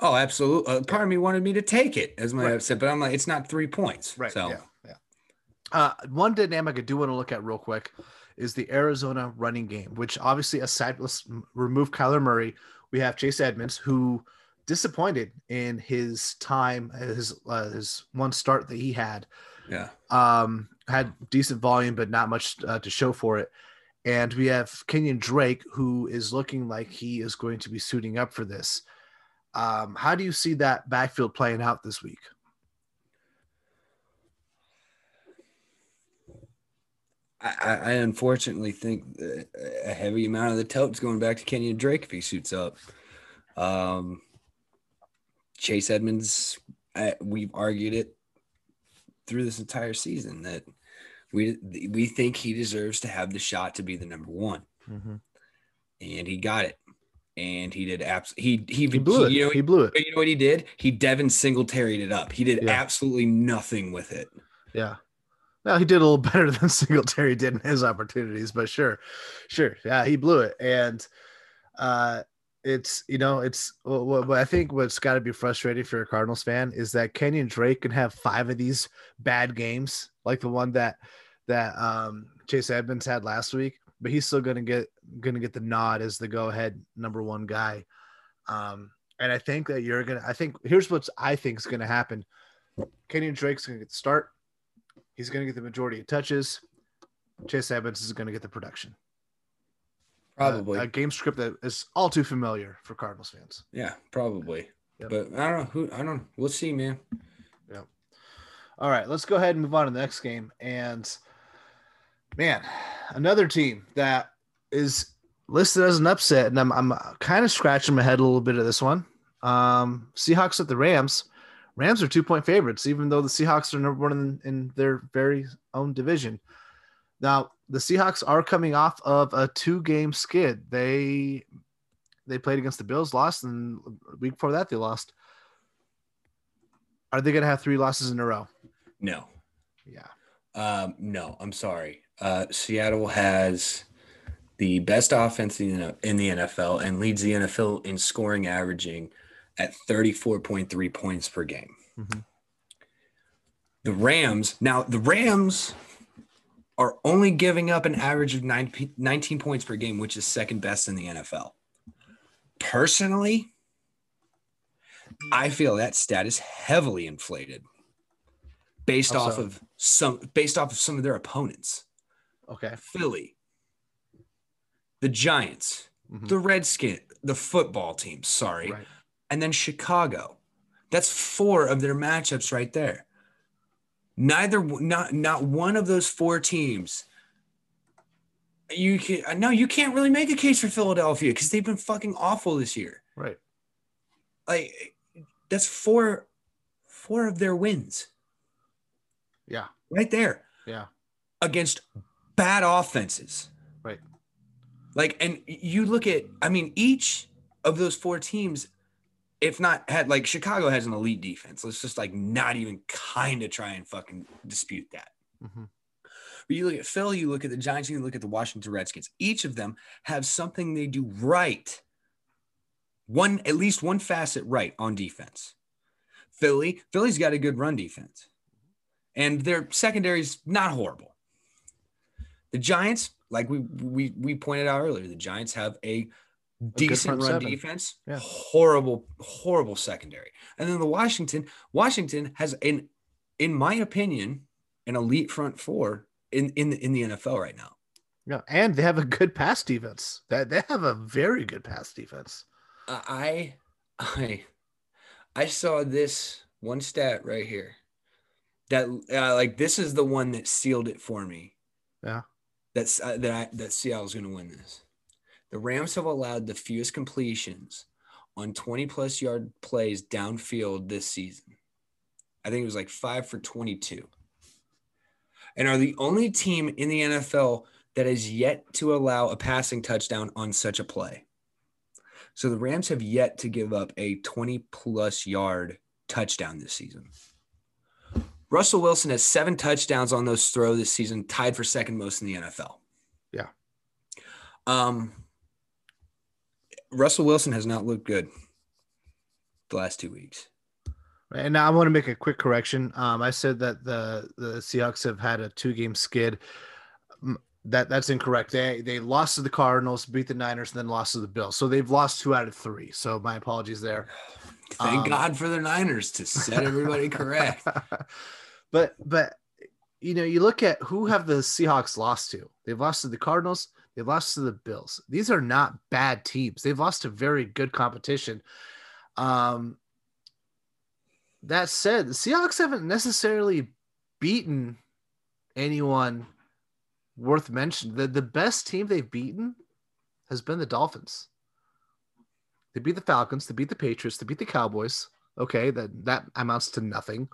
Oh, absolutely. Uh, part of me wanted me to take it as my right. upset, but I'm like, it's not three points. Right. So. Yeah. Uh, one dynamic I do want to look at real quick is the Arizona running game, which obviously, aside, let's remove Kyler Murray. We have Chase Edmonds, who disappointed in his time, his uh, his one start that he had. Yeah. Um, had decent volume, but not much uh, to show for it. And we have Kenyon Drake, who is looking like he is going to be suiting up for this. Um, how do you see that backfield playing out this week? I, I unfortunately think a heavy amount of the tote's going back to Kenyon Drake if he suits up. Um, Chase Edmonds, I, we've argued it through this entire season that we we think he deserves to have the shot to be the number one, mm-hmm. and he got it. And he did absolutely. He he, he blew it. You know, he blew it. You know what he did? He Devin Singletaryed it up. He did yeah. absolutely nothing with it. Yeah. Well, he did a little better than Singletary did in his opportunities, but sure, sure, yeah, he blew it, and uh, it's you know it's what, what I think what's got to be frustrating for a Cardinals fan is that Kenyon Drake can have five of these bad games, like the one that that um, Chase Edmonds had last week, but he's still gonna get gonna get the nod as the go ahead number one guy. Um, and I think that you're gonna. I think here's what I think is gonna happen. Kenyon Drake's gonna get the start. He's going to get the majority of touches. Chase Edmonds is going to get the production. Probably a, a, game script that is all too familiar for Cardinals fans. Yeah, probably. Yep. But I don't know who. I don't. know. We'll see, man. Yeah. All right, let's go ahead and move on to the next game. And man, another team that is listed as an upset, and I'm I'm kind of scratching my head a little bit of this one. Um, Seahawks at the Rams. Rams are two point favorites, even though the Seahawks are number one in, in their very own division. Now, the Seahawks are coming off of a two game skid. They they played against the Bills, lost, and week before that they lost. Are they going to have three losses in a row? No. Yeah. Um, no, I'm sorry. Uh, Seattle has the best offense in the, NFL and leads the NFL in scoring, averaging at 34.3 points per game. Mm-hmm. The Rams, now the Rams are only giving up an average of 19 points per game, which is second best in the NFL. Personally, I feel that stat is heavily inflated based off of some based off of some of their opponents. Okay. Philly, the Giants, mm-hmm. the Redskins, the football team, sorry. Right and then Chicago. That's four of their matchups right there. Neither, not not one of those four teams. You can no, you can't really make a case for Philadelphia because they've been fucking awful this year. Right. Like that's four, four of their wins. Yeah. Right there. Yeah. Against bad offenses. Right. Like, and you look at, I mean, each of those four teams if not had like Chicago has an elite defense. Let's just like not even kind of try and fucking dispute that. Mm-hmm. But you look at Phil, you look at the Giants, you look at the Washington Redskins. Each of them have something they do right. One at least one facet right on defense. Philly, Philly's got a good run defense. And their secondary is not horrible. The Giants, like we we we pointed out earlier, the Giants have a decent run seven. defense, yeah. horrible, horrible secondary. And then the Washington, Washington has an, in my opinion, an elite front four in in the, in the NFL right now. Yeah, and they have a good pass defense. That they have a very good pass defense. I I I saw this one stat right here. That uh, like this is the one that sealed it for me. Yeah. That's uh, that I, that Seattle's going to win this. The Rams have allowed the fewest completions on 20 plus yard plays downfield this season. I think it was like five for 22. And are the only team in the NFL that has yet to allow a passing touchdown on such a play. So the Rams have yet to give up a 20 plus yard touchdown this season. Russell Wilson has seven touchdowns on those throws this season, tied for second most in the NFL. Yeah. Um, Russell Wilson has not looked good the last two weeks. And now I want to make a quick correction. Um, I said that the the Seahawks have had a two game skid. That that's incorrect. They they lost to the Cardinals, beat the Niners, and then lost to the Bills. So they've lost two out of three. So my apologies there. Thank um, God for the Niners to set everybody correct. But but you know, you look at who have the Seahawks lost to. They've lost to the Cardinals, they've lost to the Bills. These are not bad teams. They've lost to very good competition. Um that said, the Seahawks haven't necessarily beaten anyone worth mentioning. The, the best team they've beaten has been the Dolphins. They beat the Falcons, they beat the Patriots, they beat the Cowboys. Okay, that, that amounts to nothing.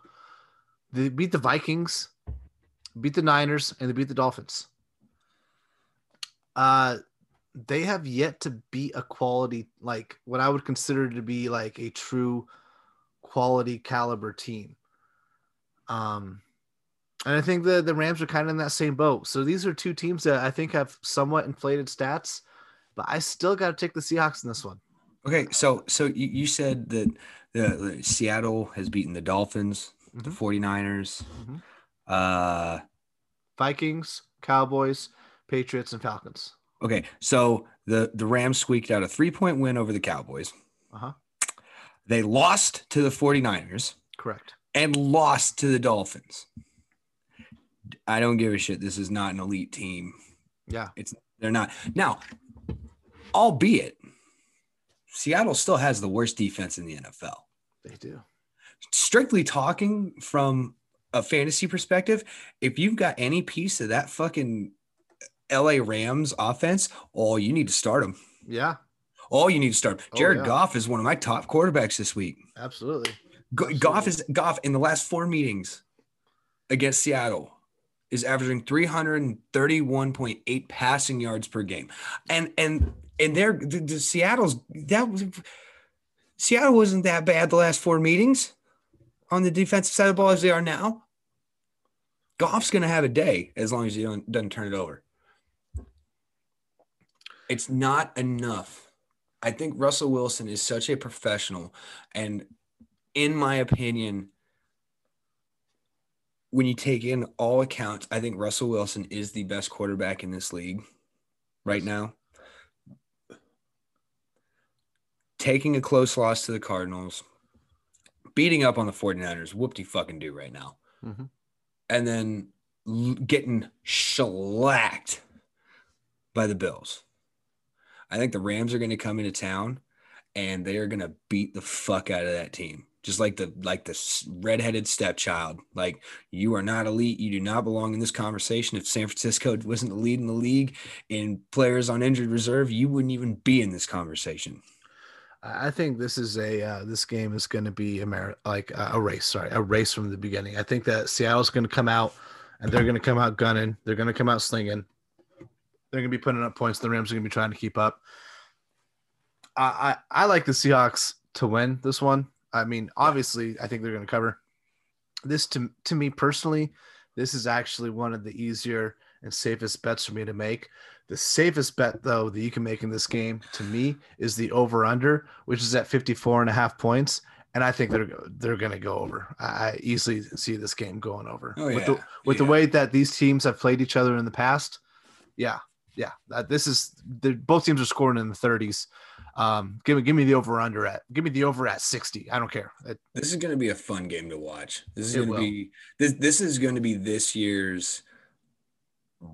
They beat the Vikings, beat the Niners, and they beat the Dolphins. Uh they have yet to beat a quality like what I would consider to be like a true quality caliber team. Um, and I think the the Rams are kind of in that same boat. So these are two teams that I think have somewhat inflated stats, but I still got to take the Seahawks in this one. Okay, so so you, you said that the, the, Seattle has beaten the Dolphins, mm-hmm. the 49ers, mm-hmm. uh Vikings, Cowboys, Patriots and Falcons. Okay, so the the Rams squeaked out a 3-point win over the Cowboys. Uh-huh. They lost to the 49ers. Correct. And lost to the Dolphins. I don't give a shit. This is not an elite team. Yeah. It's they're not. Now, albeit Seattle still has the worst defense in the NFL. They do. Strictly talking from a fantasy perspective, if you've got any piece of that fucking LA Rams offense, oh, you need to start them. Yeah. All you need to start. Oh, Jared oh, yeah. Goff is one of my top quarterbacks this week. Absolutely. Absolutely. Goff is Goff in the last four meetings against Seattle is averaging 331.8 passing yards per game. And and and they're the, the Seattle's that was Seattle wasn't that bad the last four meetings on the defensive side of the ball as they are now. Goff's going to have a day as long as he doesn't turn it over. It's not enough I think Russell Wilson is such a professional. And in my opinion, when you take in all accounts, I think Russell Wilson is the best quarterback in this league right now. Taking a close loss to the Cardinals, beating up on the 49ers, whoop de fucking do right now. Mm-hmm. And then getting shellacked by the Bills. I think the Rams are going to come into town and they are going to beat the fuck out of that team. Just like the like the redheaded stepchild. Like you are not elite. You do not belong in this conversation. If San Francisco wasn't the lead in the league in players on injured reserve, you wouldn't even be in this conversation. I think this is a uh, this game is going to be a Mer- like a race. Sorry, a race from the beginning. I think that Seattle's going to come out and they're going to come out gunning. They're going to come out slinging. They're going to be putting up points. The Rams are going to be trying to keep up. I, I, I like the Seahawks to win this one. I mean, obviously, I think they're going to cover. This to to me personally, this is actually one of the easier and safest bets for me to make. The safest bet though that you can make in this game to me is the over under, which is at 54 and a half points. And I think they're they're going to go over. I easily see this game going over oh, yeah. with the with yeah. the way that these teams have played each other in the past. Yeah, yeah, this is both teams are scoring in the 30s. Um, give me give me the over under at give me the over at 60. I don't care. It, this is going to be a fun game to watch. This is going to be this this is going to be this year's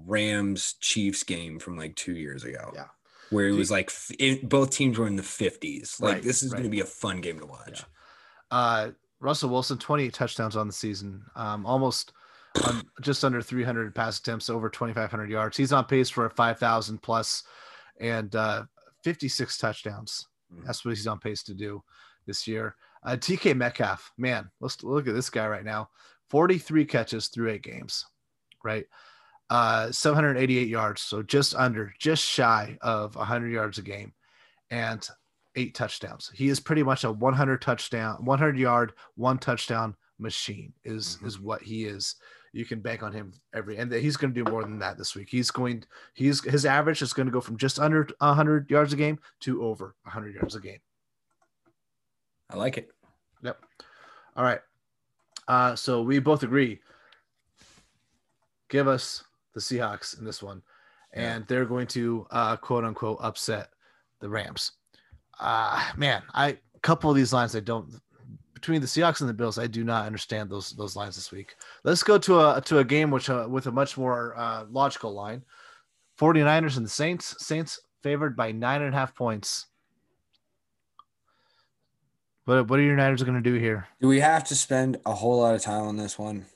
Rams Chiefs game from like 2 years ago. Yeah. Where it was like it, both teams were in the 50s. Like right, this is right. going to be a fun game to watch. Yeah. Uh, Russell Wilson 28 touchdowns on the season. Um, almost on just under 300 pass attempts, over 2,500 yards. He's on pace for a 5,000 plus and uh, 56 touchdowns. Mhm. That's what he's on pace to do this year. Uh, DK Metcalf, man, let's look at this guy right now. 43 catches through eight games, right? Uh, 788 yards, so just under, just shy of 100 yards a game, and eight touchdowns. He is pretty much a 100 touchdown, 100 yard, one touchdown machine. Is Mhm. is what he is. You can bank on him every, and he's going to do more than that this week. He's going, he's his average is going to go from just under 100 yards a game to over 100 yards a game. I like it. Yep. All right. Uh, so we both agree. Give us the Seahawks in this one, and they're going to uh, quote unquote upset the Rams. Uh, man, I a couple of these lines I don't between the Seahawks and the Bills. I do not understand those those lines this week. Let's go to a to a game which uh, with a much more uh, logical line. 49ers and the Saints. Saints favored by nine and a half points. What, what are your Niners going to do here? Do we have to spend a whole lot of time on this one?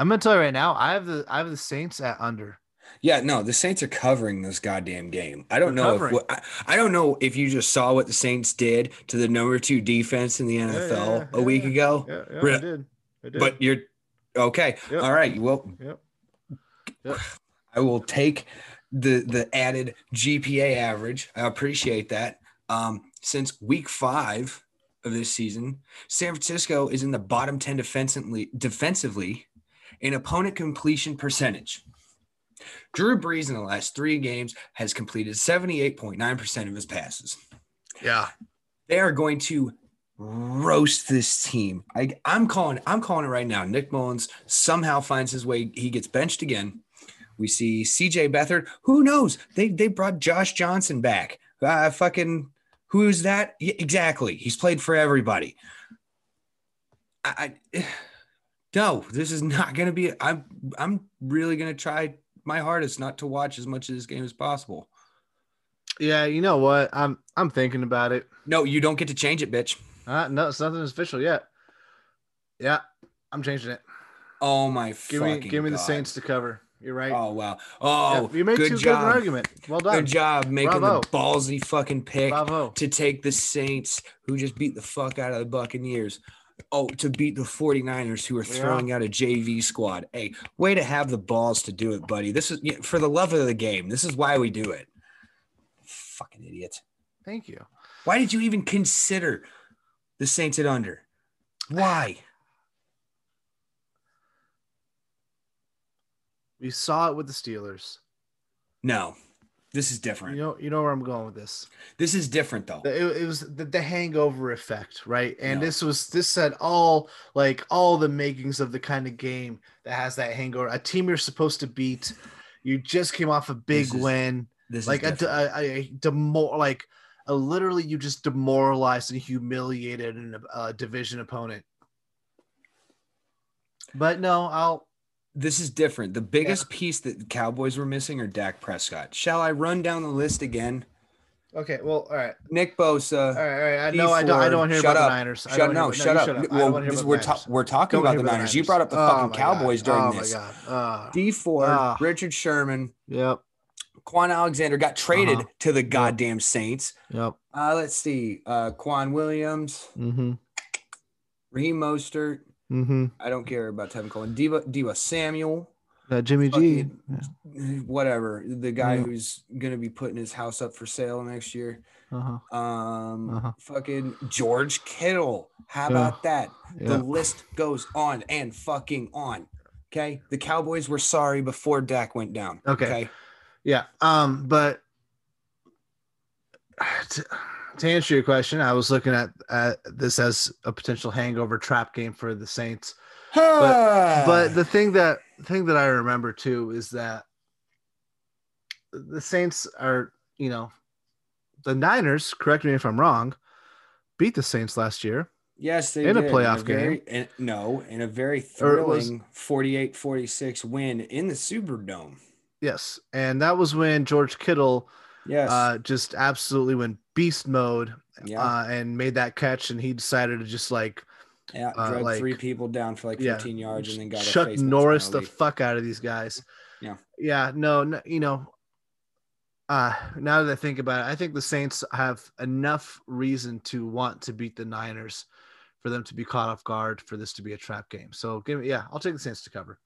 I'm gonna tell you right now. I have the I have the Saints at under. Yeah, no, the Saints are covering this goddamn game. I don't They're know covering. if I, I don't know if you just saw what the Saints did to the number two defense in the NFL a week ago, Yeah, yeah, Re- I did. I did. but you're okay. Yep. All right, well, Yep. Yep. I will take the the added GPA average. I appreciate that. Um, since week five of this season, San Francisco is in the bottom ten defensively defensively in opponent completion percentage. Drew Brees in the last three games has completed 78.9% of his passes. yeah, They are going to roast this team. I, I'm calling I'm calling it right now. Nick Mullens somehow finds his way. He gets benched again. We see CJ Beathard. Who knows? They they brought Josh Johnson back. Uh, fucking who's that? Yeah, exactly. He's played for everybody. I, I no, this is not going to be. I'm I'm really going to try my hardest not to watch as much of this game as possible. yeah. You know what? I'm I'm thinking about it. No, you don't get to change it, bitch. Uh, no, it's nothing official yet. Yeah, I'm changing it. Oh my Give me give me the Saints to cover. You're right. Oh wow. Oh, Yeah, you made good too job. good an argument. Well done. Good job making Bravo. the ballsy fucking pick Bravo. to take the Saints who just beat the fuck out of the Buccaneers. Oh, to beat the 49ers who are Yeah. throwing out a JV squad. Hey, way to have the balls to do it, buddy. This is for the love of the game. This is why we do it. Fucking idiot. Thank you. Why did you even consider the Saints at under? Why? We saw it with the Steelers. No. This is different. You know, you know where I'm going with this. This is different though. It, it was the, the hangover effect, right? And No. this was this said all like all the makings of the kind of game that has that hangover. A team you're supposed to beat. You just came off a big This is win, This like a, is different. a, a, a demo, like a literally you just demoralized and humiliated an, a division opponent. But no, I'll This is different. The biggest piece that the Cowboys were missing are Dak Prescott. Shall I run down the list again? okay. Well, all right, Nick Bosa. all right, all right. I know I don't. I don't want to hear shut about up. the Niners. I Shut don't no, hear- shut up. I don't Well, this, we're ta- we're talking about the about Niners. You brought up the Oh fucking Cowboys God. during oh this. my god. Uh, Dee Ford, Ah. Richard Sherman, yep. Kwon Alexander got traded Uh-huh. to the goddamn Saints. Yep. Uh, let's see. Uh, Quan Williams, Mm-hmm. Raheem Mostert. Mm-hmm. I don't care about Tevin Coleman. Deebo, Deebo Samuel. Uh, Jimmy G. fucking- Whatever. The guy Yeah. who's going to be putting his house up for sale next year. Uh-huh. Um, Uh-huh. fucking George Kittle. How Yeah. about that? The list goes on and fucking on. Okay. The Cowboys were sorry before Dak went down. Okay. Yeah. Um, but to, answer your question, I was looking at, at this as a potential hangover trap game for the Saints. But, But the thing that thing that I remember too is that the Saints are, you know, the Niners, correct me if I'm wrong, beat the Saints last year. yes, they in a did. playoff very, game. in- no, in a very Or it was- thrilling 48 46 win in the Superdome. Yes. And that was when George Kittle Yes. uh, just absolutely went beast mode yeah. uh, and made that catch. And he decided to just like yeah. uh, Drug like- three people down for like yeah, 15 yards and then got a Chuck Norris the fuck out of these guys. Yeah. Yeah. No, no, you know, uh, now that I think about it, I think the Saints have enough reason to want to beat the Niners for them to be caught off guard for this to be a trap game. So give me, yeah, I'll take the Saints to cover.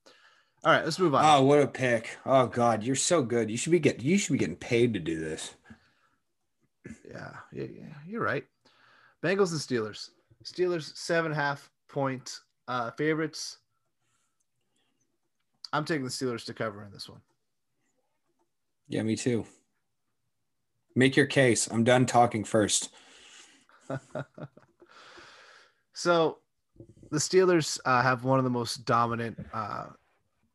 All right, let's move on. Oh, what a pick! Oh God, you're so good. You should be getting you should be getting paid to do this. Yeah, yeah, yeah you're right. Bengals and Steelers. Steelers seven half point uh, favorites. I'm taking the Steelers to cover in this one. Yeah, me too. Make your case. I'm done talking first. so, the Steelers uh, have one of the most dominant uh,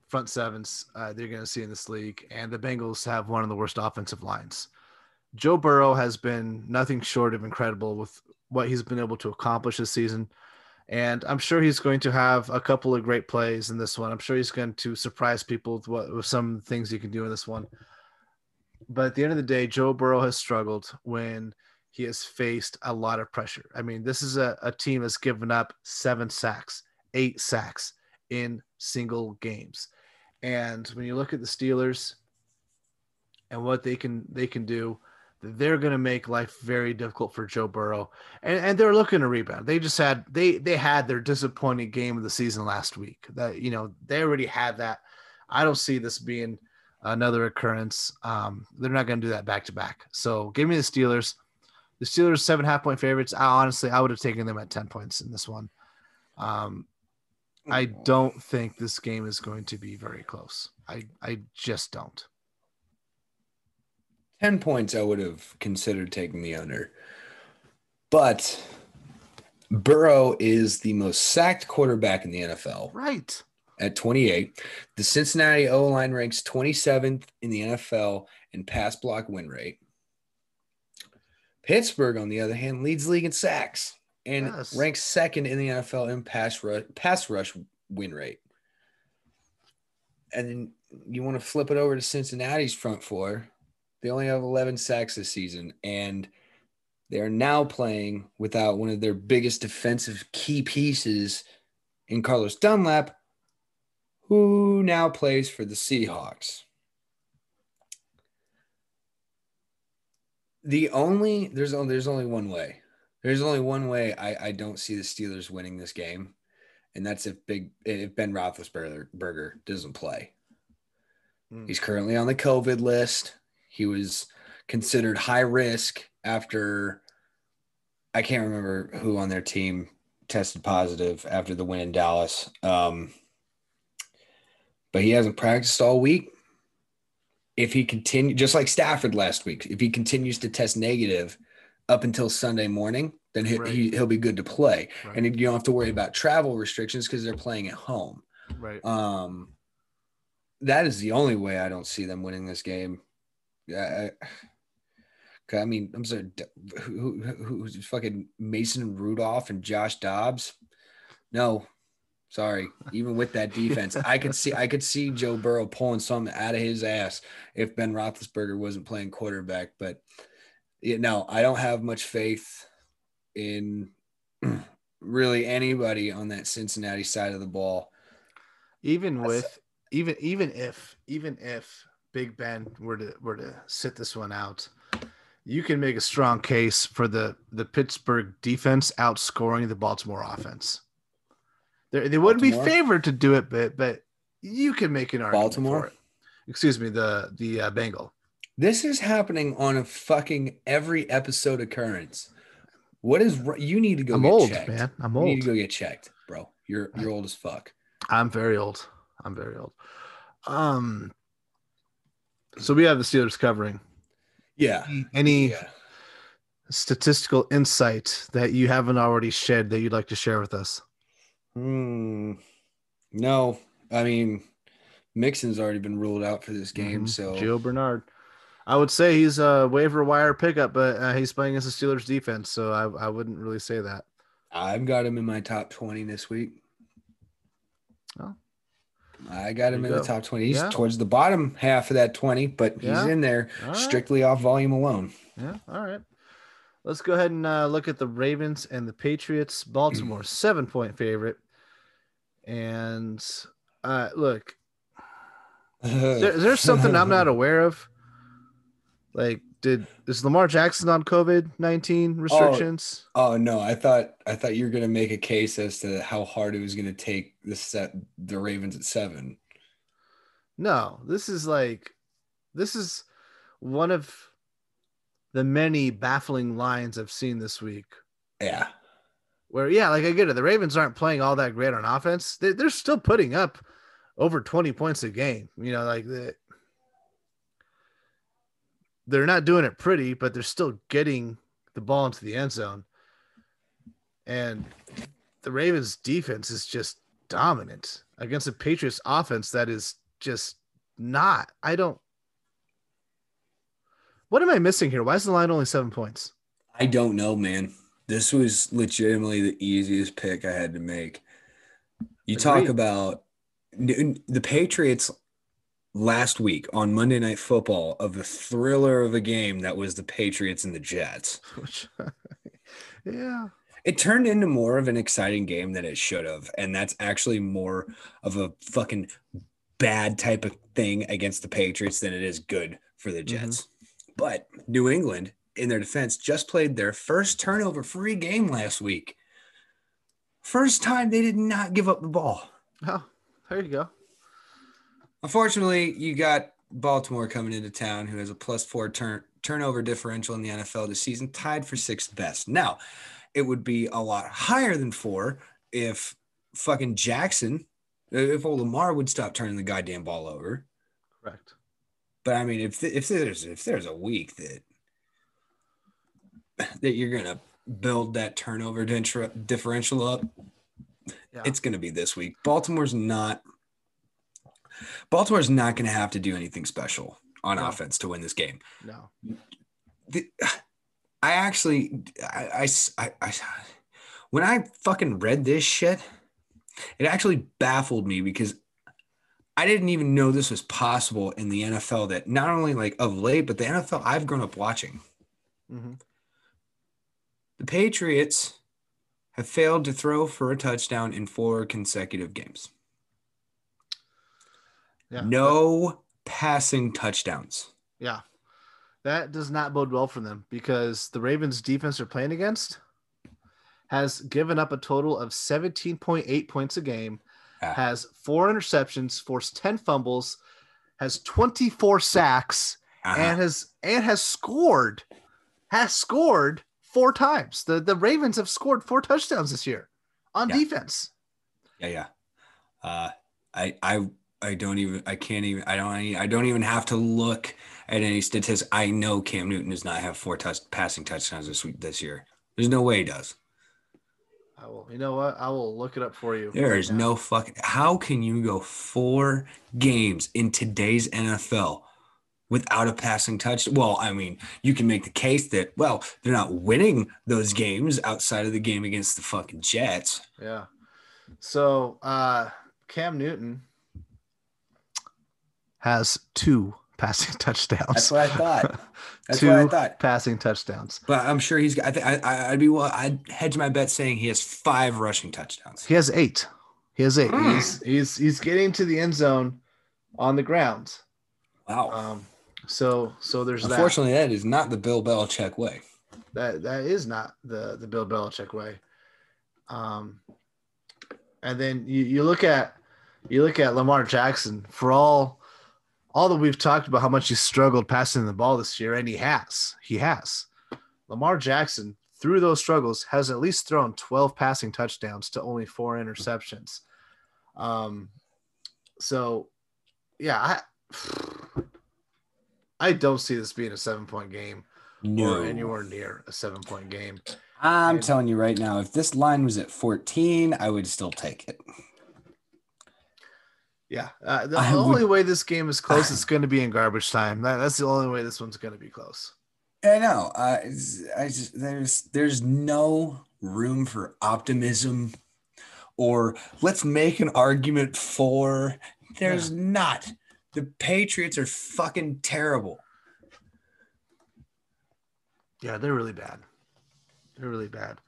front sevens uh, they're going to see in this league, and the Bengals have one of the worst offensive lines. Joe Burrow has been nothing short of incredible with what he's been able to accomplish this season. And I'm sure he's going to have a couple of great plays in this one. I'm sure he's going to surprise people with, what, with some things he can do in this one. But at the end of the day, Joe Burrow has struggled when he has faced a lot of pressure. I mean, this is a, a team that's given up seven sacks, eight sacks in single games. And when you look at the Steelers and what they can they can do, they're going to make life very difficult for Joe Burrow, and, and they're looking to rebound. They just had they they had their disappointing game of the season last week. That you know they already had that. I don't see this being another occurrence. Um, they're not going to do that back to back. So give me the Steelers. The Steelers seven half point favorites. I honestly I would have taken them at ten points in this one. Um, I don't think this game is going to be very close. I I just don't. 10 points, I would have considered taking the under. But Burrow is the most sacked quarterback in the NFL. Right. At 28. The Cincinnati O line ranks 27th in the NFL in pass block win rate. Pittsburgh, on the other hand, leads league in sacks and yes. ranks second in the NFL in pass rush, pass rush win rate. And then you want to flip it over to Cincinnati's front four. They only have 11 sacks this season, and they are now playing without one of their biggest defensive key pieces in Carlos Dunlap, who now plays for the Seahawks. The only there's only there's only one way. There's only one way I, I don't see the Steelers winning this game, and that's if big if Ben Roethlisberger doesn't play. Mm. He's currently on the COVID list. He was considered high risk after I can't remember who on their team tested positive after the win in Dallas. Um, but he hasn't practiced all week. If he continue just like Stafford last week, if he continues to test negative up until Sunday morning, then he, right. he, will be good to play. Right. And you don't have to worry about travel restrictions because they're playing at home. Right. Um, that is the only way I don't see them winning this game. I, I mean, I'm sorry, who, who, who's fucking Mason Rudolph and Josh Dobbs? No, sorry. Even with that defense, I could see I could see Joe Burrow pulling something out of his ass if Ben Roethlisberger wasn't playing quarterback. But you know, I don't have much faith in really anybody on that Cincinnati side of the ball. Even with even even if even if Big Ben were to were to sit this one out, you can make a strong case for the the Pittsburgh defense outscoring the Baltimore offense. They, they wouldn't Baltimore? be favored to do it, but but you can make an argument Baltimore. For it. Excuse me, the the uh, Bengal. This is happening on a fucking every episode occurrence. What is you need to go? I'm old, checked. man. I'm old. You need to go get checked, bro. You're you're old as fuck. I'm very old. I'm very old. Um, so we have the Steelers covering. Yeah. Any yeah. statistical insight that you haven't already shed that you'd like to share with us? Hmm. No, I mean, Mixon's already been ruled out for this game. Mm-hmm. So Gio Bernard. I would say he's a waiver wire pickup, but uh, he's playing against the Steelers defense, so I, I wouldn't really say that. I've got him in my top twenty this week. Oh, I got him in go. the top 20. He's yeah. towards the bottom half of that 20, but he's yeah. in there right. strictly off volume alone. Yeah. All right. Let's go ahead and uh, look at the Ravens and the Patriots. Baltimore, seven point favorite. And uh, look, there, there's something I'm not aware of. Like, did is Lamar Jackson on COVID nineteen restrictions? Oh, oh no, I thought I thought you were gonna make a case as to how hard it was gonna take the set the Ravens at seven. No, this is like this is one of the many baffling lines I've seen this week. Yeah. Where yeah, like I get it. The Ravens aren't playing all that great on offense. They, they're still putting up over 20 points a game. You know, like the, they're not doing it pretty, but they're still getting the ball into the end zone. And the Ravens defense is just dominant against a Patriots offense that is just not. I don't. What am I missing here? Why is the line only seven points? I don't know, man. This was legitimately the easiest pick I had to make. You Agreed. talk about the Patriots last week on Monday Night Football of the thriller of a game that was the Patriots and the Jets. Yeah, It turned into more of an exciting game than it should have. And that's actually more of a fucking bad type of thing against the Patriots than it is good for the mm-hmm. Jets. But New England, in their defense, just played their first turnover free game last week. First time they did not give up the ball. oh, there you go. Unfortunately, you got Baltimore coming into town, who has a plus four turn turnover differential in the NFL this season, tied for sixth best. Now, it would be a lot higher than four if fucking Jackson, uh, if old Lamar would stop turning the goddamn ball over. Correct. But I mean, if if there's if there's a week that that you're gonna build that turnover differential up, Yeah. it's gonna be this week. Baltimore's not. Baltimore's not gonna have to do anything special on No. offense to win this game. No. The, I actually, I, I I- when I fucking read this shit, it actually baffled me because I didn't even know this was possible in the NFL. That not only like of late, but the NFL I've grown up watching. hmm The Patriots have failed to throw for a touchdown in four consecutive games. Yeah. No passing touchdowns. Yeah. That does not bode well for them because the Ravens defense they're playing against has given up a total of 17.8 points a game, Yeah. has four interceptions, forced 10 fumbles, has 24 sacks, Uh-huh. and has and has scored has scored four times. The the Ravens have scored four touchdowns this year on Yeah. defense. Yeah, yeah. Uh, I, I, I don't even. I can't even. I don't. I don't even have to look at any statistics. I know Cam Newton does not have four touch passing touchdowns this week this year. There's no way he does. I will. You know what? I will look it up for you. There right is now. no fucking. How can you go four games in today's NFL without a passing touch? Well, I mean, you can make the case that well, they're not winning those games outside of the game against the fucking Jets. Yeah. So uh Cam Newton has two passing touchdowns. That's what I thought. That's two what I thought. passing touchdowns. But I'm sure he's. I think I, I'd be. Well, I'd hedge my bet saying he has five rushing touchdowns. He has eight. He has eight. Mm. He's he's he's getting to the end zone on the ground. Wow. Um so so there's that. Unfortunately, that is not the Bill Belichick way. that that is not the the Bill Belichick way. Um, and then you, you look at you look at Lamar Jackson for all all that we've talked about how much he struggled passing the ball this year, and he has he has. Lamar Jackson through those struggles has at least thrown 12 passing touchdowns to only four interceptions. Um, so yeah, I I don't see this being a seven point game or anywhere near a seven point game. I'm And- telling you right now, if this line was at 14, I would still take it. Yeah, uh, the I would- only way this game is close is going to be in garbage time. That, that's the only way this one's going to be close. I know. Uh, I just there's there's no room for optimism, or let's make an argument for. There's not. The Patriots are fucking terrible. Yeah, they're really bad. They're really bad.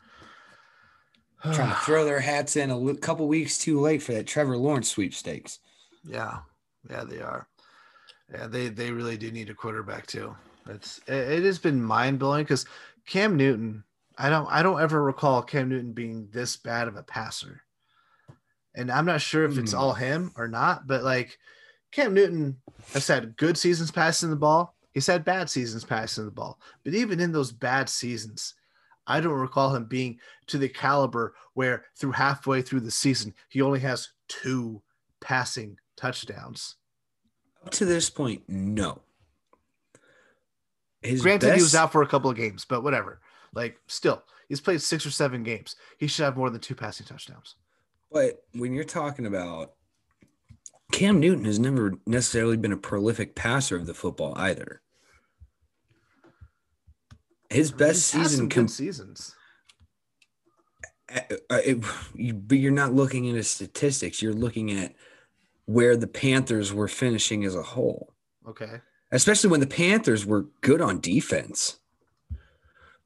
Trying to throw their hats in a couple weeks too late for that Trevor Lawrence sweepstakes. Yeah, yeah, they are. Yeah, they they really do need a quarterback too. It's it, it has been mind blowing because Cam Newton, I don't I don't ever recall Cam Newton being this bad of a passer. And I'm not sure if it's Hmm. all him or not, but like Cam Newton has had good seasons passing the ball. He's had bad seasons passing the ball. But even in those bad seasons, I don't recall him being to the caliber where through halfway through the season, he only has two passing touchdowns. Up to this point, no. His Granted, he was out for a couple of games, but whatever. Like, still, he's played six or seven games. He should have more than two passing touchdowns. But when you're talking about Cam Newton has never necessarily been a prolific passer of the football either. His best He's season, com- seasons. it, you, but you're not looking into statistics. You're looking at where the Panthers were finishing as a whole, Okay. especially when the Panthers were good on defense.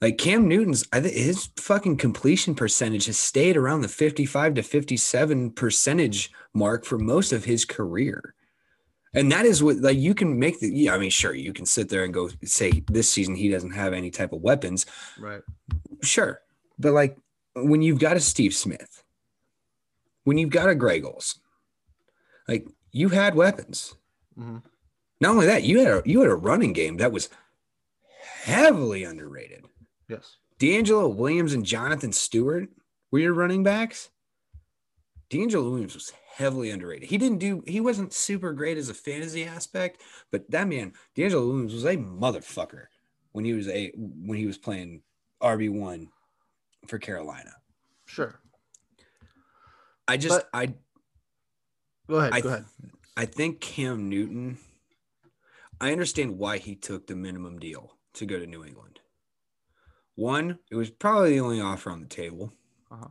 Like Cam Newton's, I think his fucking completion percentage has stayed around the 55 to 57 percentage mark for most of his career. And that is what like you can make the yeah, I mean, sure, you can sit there and go say this season he doesn't have any type of weapons. Right. Sure. But like when you've got a Steve Smith, when you've got a Greg Olsen, like you had weapons. Mhm. Not only that, you had a you had a running game that was heavily underrated. Yes. DeAngelo Williams and Jonathan Stewart were your running backs. DeAngelo Williams was heavily underrated. He didn't do, he wasn't super great as a fantasy aspect, but that man, DeAngelo Williams was a motherfucker when he was a when he was playing RB1 for Carolina. Sure. I just But- I Go ahead. I go ahead. I think Cam Newton, I understand why he took the minimum deal to go to New England. One, it was probably the only offer on the table. Uh-huh.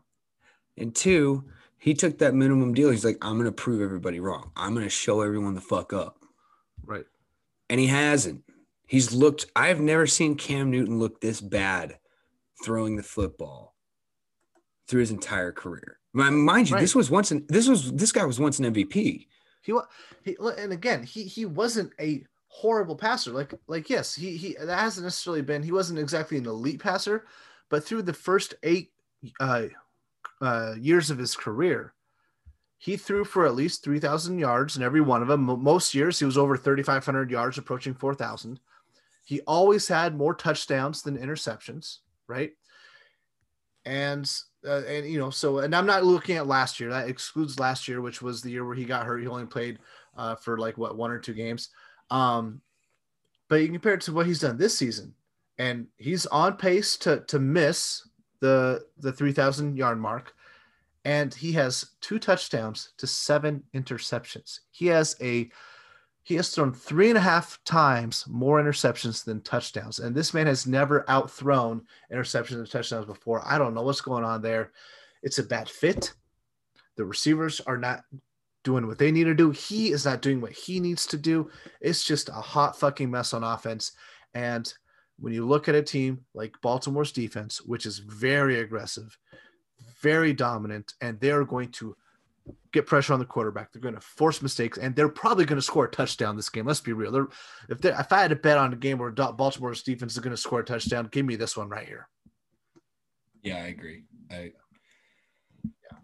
And two, he took that minimum deal. He's like, I'm going to prove everybody wrong. I'm going to show everyone the fuck up. Right. And he hasn't. He's looked, I've never seen Cam Newton look this bad throwing the football through his entire career. Mind you, Right. this was once an, this was this guy was once an MVP. He was and again he he wasn't a horrible passer. Like like yes, he he that hasn't necessarily been he wasn't exactly an elite passer, but through the first eight uh, uh, years of his career, he threw for at least three thousand yards in every one of them. Most years he was over thirty five hundred yards, approaching four thousand. He always had more touchdowns than interceptions, right? And uh, and you know so and I'm not looking at last year. That excludes last year, which was the year where he got hurt. He only played uh, for like what one or two games. Um, but you compare it to what he's done this season, and he's on pace to to miss the the 3,000 yard mark, and he has two touchdowns to seven interceptions. He has a he has thrown three and a half times more interceptions than touchdowns, and this man has never outthrown interceptions and touchdowns before. I don't know what's going on there. It's a bad fit. The receivers are not doing what they need to do. He is not doing what he needs to do. It's just a hot fucking mess on offense. And when you look at a team like Baltimore's defense, which is very aggressive, very dominant, and they're going to get pressure on the quarterback, they're going to force mistakes, and they're probably going to score a touchdown this game. Let's be real. They're, if they if I had to bet on a game where Baltimore's defense is going to score a touchdown, give me this one right here. Yeah, I agree. I yeah.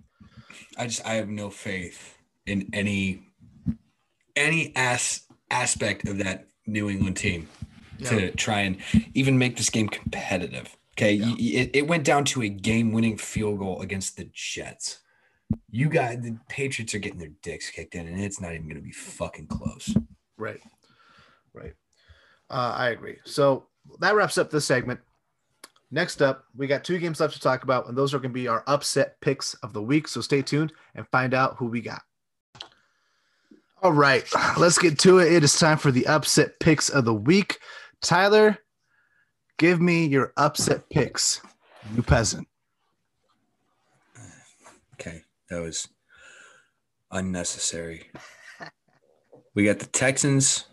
I just I have no faith in any any as aspect of that New England team to try and even make this game competitive. Okay, Yeah. It, it went down to a game-winning field goal against the Jets. You got the Patriots are getting their dicks kicked in, and it's not even going to be fucking close. Right. Right. Uh, I agree. So that wraps up this segment. Next up, we got two games left to talk about, and those are going to be our upset picks of the week. So stay tuned and find out who we got. All right, let's get to it. It is time for the upset picks of the week. Tyler, give me your upset picks, you peasant. Okay, that was unnecessary. We got the Texans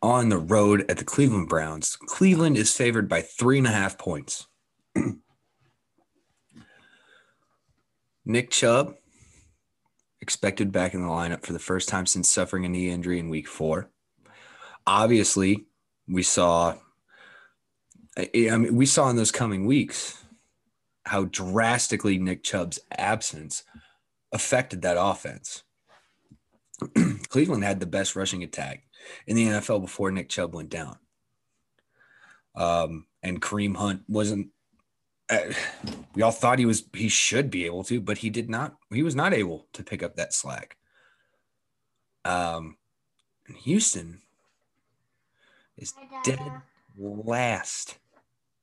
on the road at the Cleveland Browns. Cleveland is favored by three and a half points. Nick Chubb expected back in the lineup for the first time since suffering a knee injury in week four. Obviously, we saw. I mean, we saw in those coming weeks how drastically Nick Chubb's absence affected that offense. Cleveland had the best rushing attack in the NFL before Nick Chubb went down. Um, and Kareem Hunt wasn't. Uh, we all thought he was he should be able to, but he did not. He was not able to pick up that slack. Um, Houston is dead last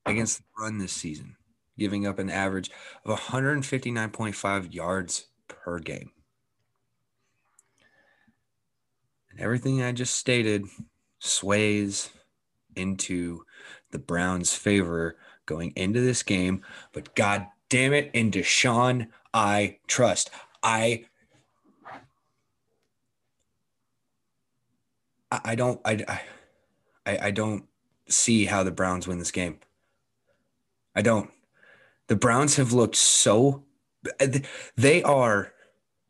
against the run this season, giving up an average of 159.5 yards per game. And everything I just stated sways into the Browns' favor going into this game. But God damn it, in Deshaun, I trust. I I don't I I I don't see how the Browns win this game. I don't. The Browns have looked so they are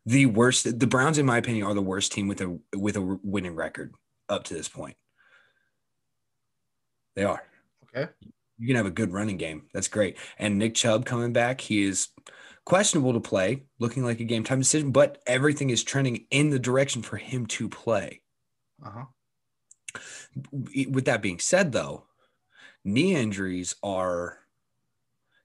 the worst the Browns in my opinion are the worst team with a with a winning record up to this point. They are. Okay. You can have a good running game. That's great. And Nick Chubb coming back, he is questionable to play, looking like a game time decision, but everything is trending in the direction for him to play. Uh-huh. With that being said, though, knee injuries are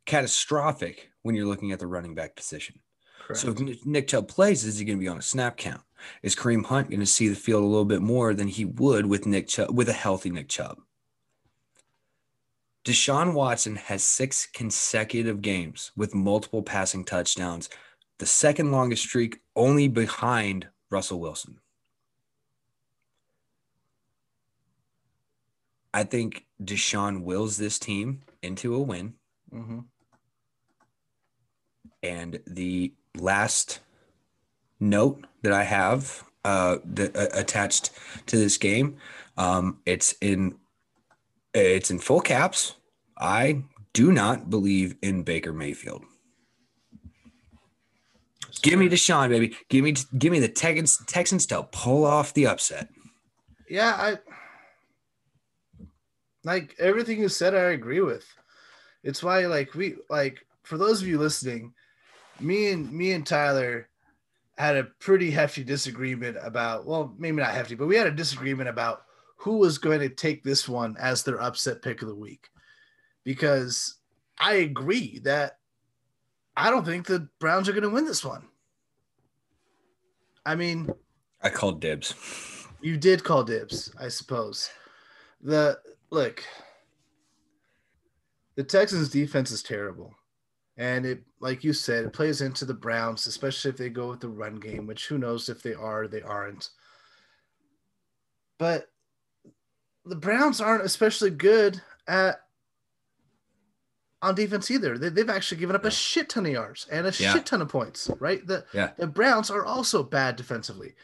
catastrophic when you're looking at the running back position. Correct. So if Nick Chubb plays, is he going to be on a snap count? Is Kareem Hunt going to see the field a little bit more than he would with Nick Chubb with a healthy Nick Chubb? Deshaun Watson has six consecutive games with multiple passing touchdowns, the second longest streak only behind Russell Wilson. I think Deshaun wills this team into a win. mm-hmm. And the last note that I have uh, that, uh, attached to this game, um, it's in it's in full caps. I do not believe in Baker Mayfield. Give me Deshaun, baby. Give me give me the Texans Texans to pull off the upset. Yeah, I like everything you said. I agree with. It's why, like we like for those of you listening, me and me and Tyler had a pretty hefty disagreement about. Well, maybe not hefty, but we had a disagreement about who was going to take this one as their upset pick of the week, because I agree that I don't think the Browns are going to win this one. I mean, I called dibs. you did call dibs, I suppose. The look, the Texans defense is terrible. And it, like you said, it plays into the Browns, especially if they go with the run game, which who knows if they are, they aren't. But the Browns aren't especially good at on defense either. They, they've actually given up a shit ton of yards and a Yeah. shit ton of points, right? The, Yeah. the Browns are also bad defensively.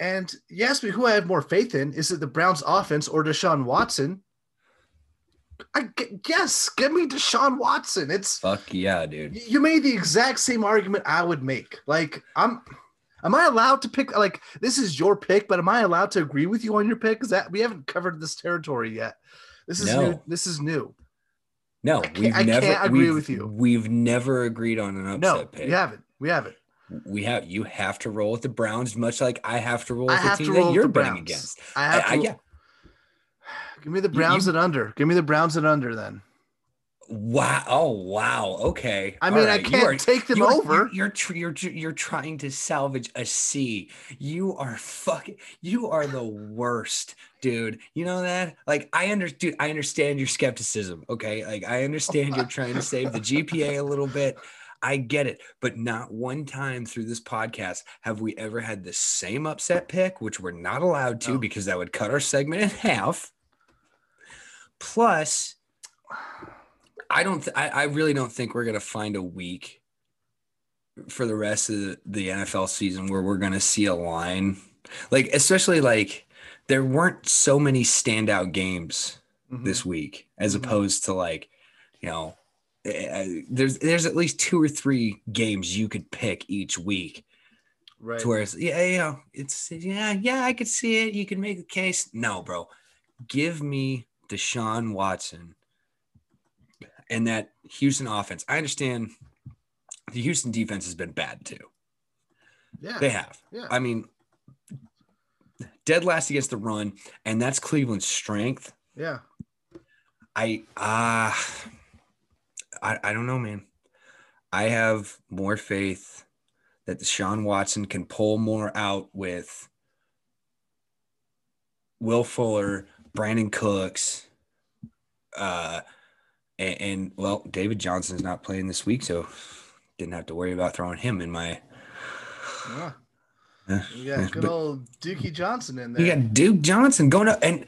And you ask me who I have more faith in. Is it the Browns offense or Deshaun Watson? I g- yes, give me Deshaun Watson. It's Fuck yeah, dude. you made the exact same argument I would make. Like I'm am I allowed to pick like this is your pick, but am I allowed to agree with you on your pick? Is that we haven't covered this territory yet. This is No. new. This is new. No, we've I never can't agree we've- with you. We've never agreed on an upset No, pick. we haven't. We haven't. We have you have to roll with the Browns, much like I have to roll I with the have to team that you're betting against. I have I- I- yeah. Give me the Browns you- and under. Give me the Browns and under then. Wow! Oh wow! Okay. I All mean, I right. You can't are- take them you are- over. You're you're you're trying to salvage a C. You are fucking. You are the worst, dude. You know that? Like I understand. I understand your skepticism. Okay. Like I understand you're trying to save the GPA a little bit. I get it, but not one time through this podcast have we ever had the same upset pick, which we're not allowed to No. because that would cut our segment in half. Plus, I don't. Th- I, I really don't think we're gonna find a week for the rest of the, NFL season where we're gonna see a line, like especially like there weren't so many standout games Mhm. this week as Mhm. opposed to like you know eh, there's there's at least two or three games you could pick each week right. to where it's yeah you know it's yeah yeah I could see it you can make the case no bro give me Deshaun Watson and that Houston offense. I understand the Houston defense has been bad too. Yeah. They have. Yeah. I mean, dead last against the run, and that's Cleveland's strength. yeah. I uh I I don't know, man. I have more faith that Deshaun Watson can pull more out with Will Fuller, Brandin Cooks, uh, and, and well, David Johnson's not playing this week, so didn't have to worry about throwing him in my. Yeah. Uh, You got good but- old Dookie Johnson in there. You got Duke Johnson going up, and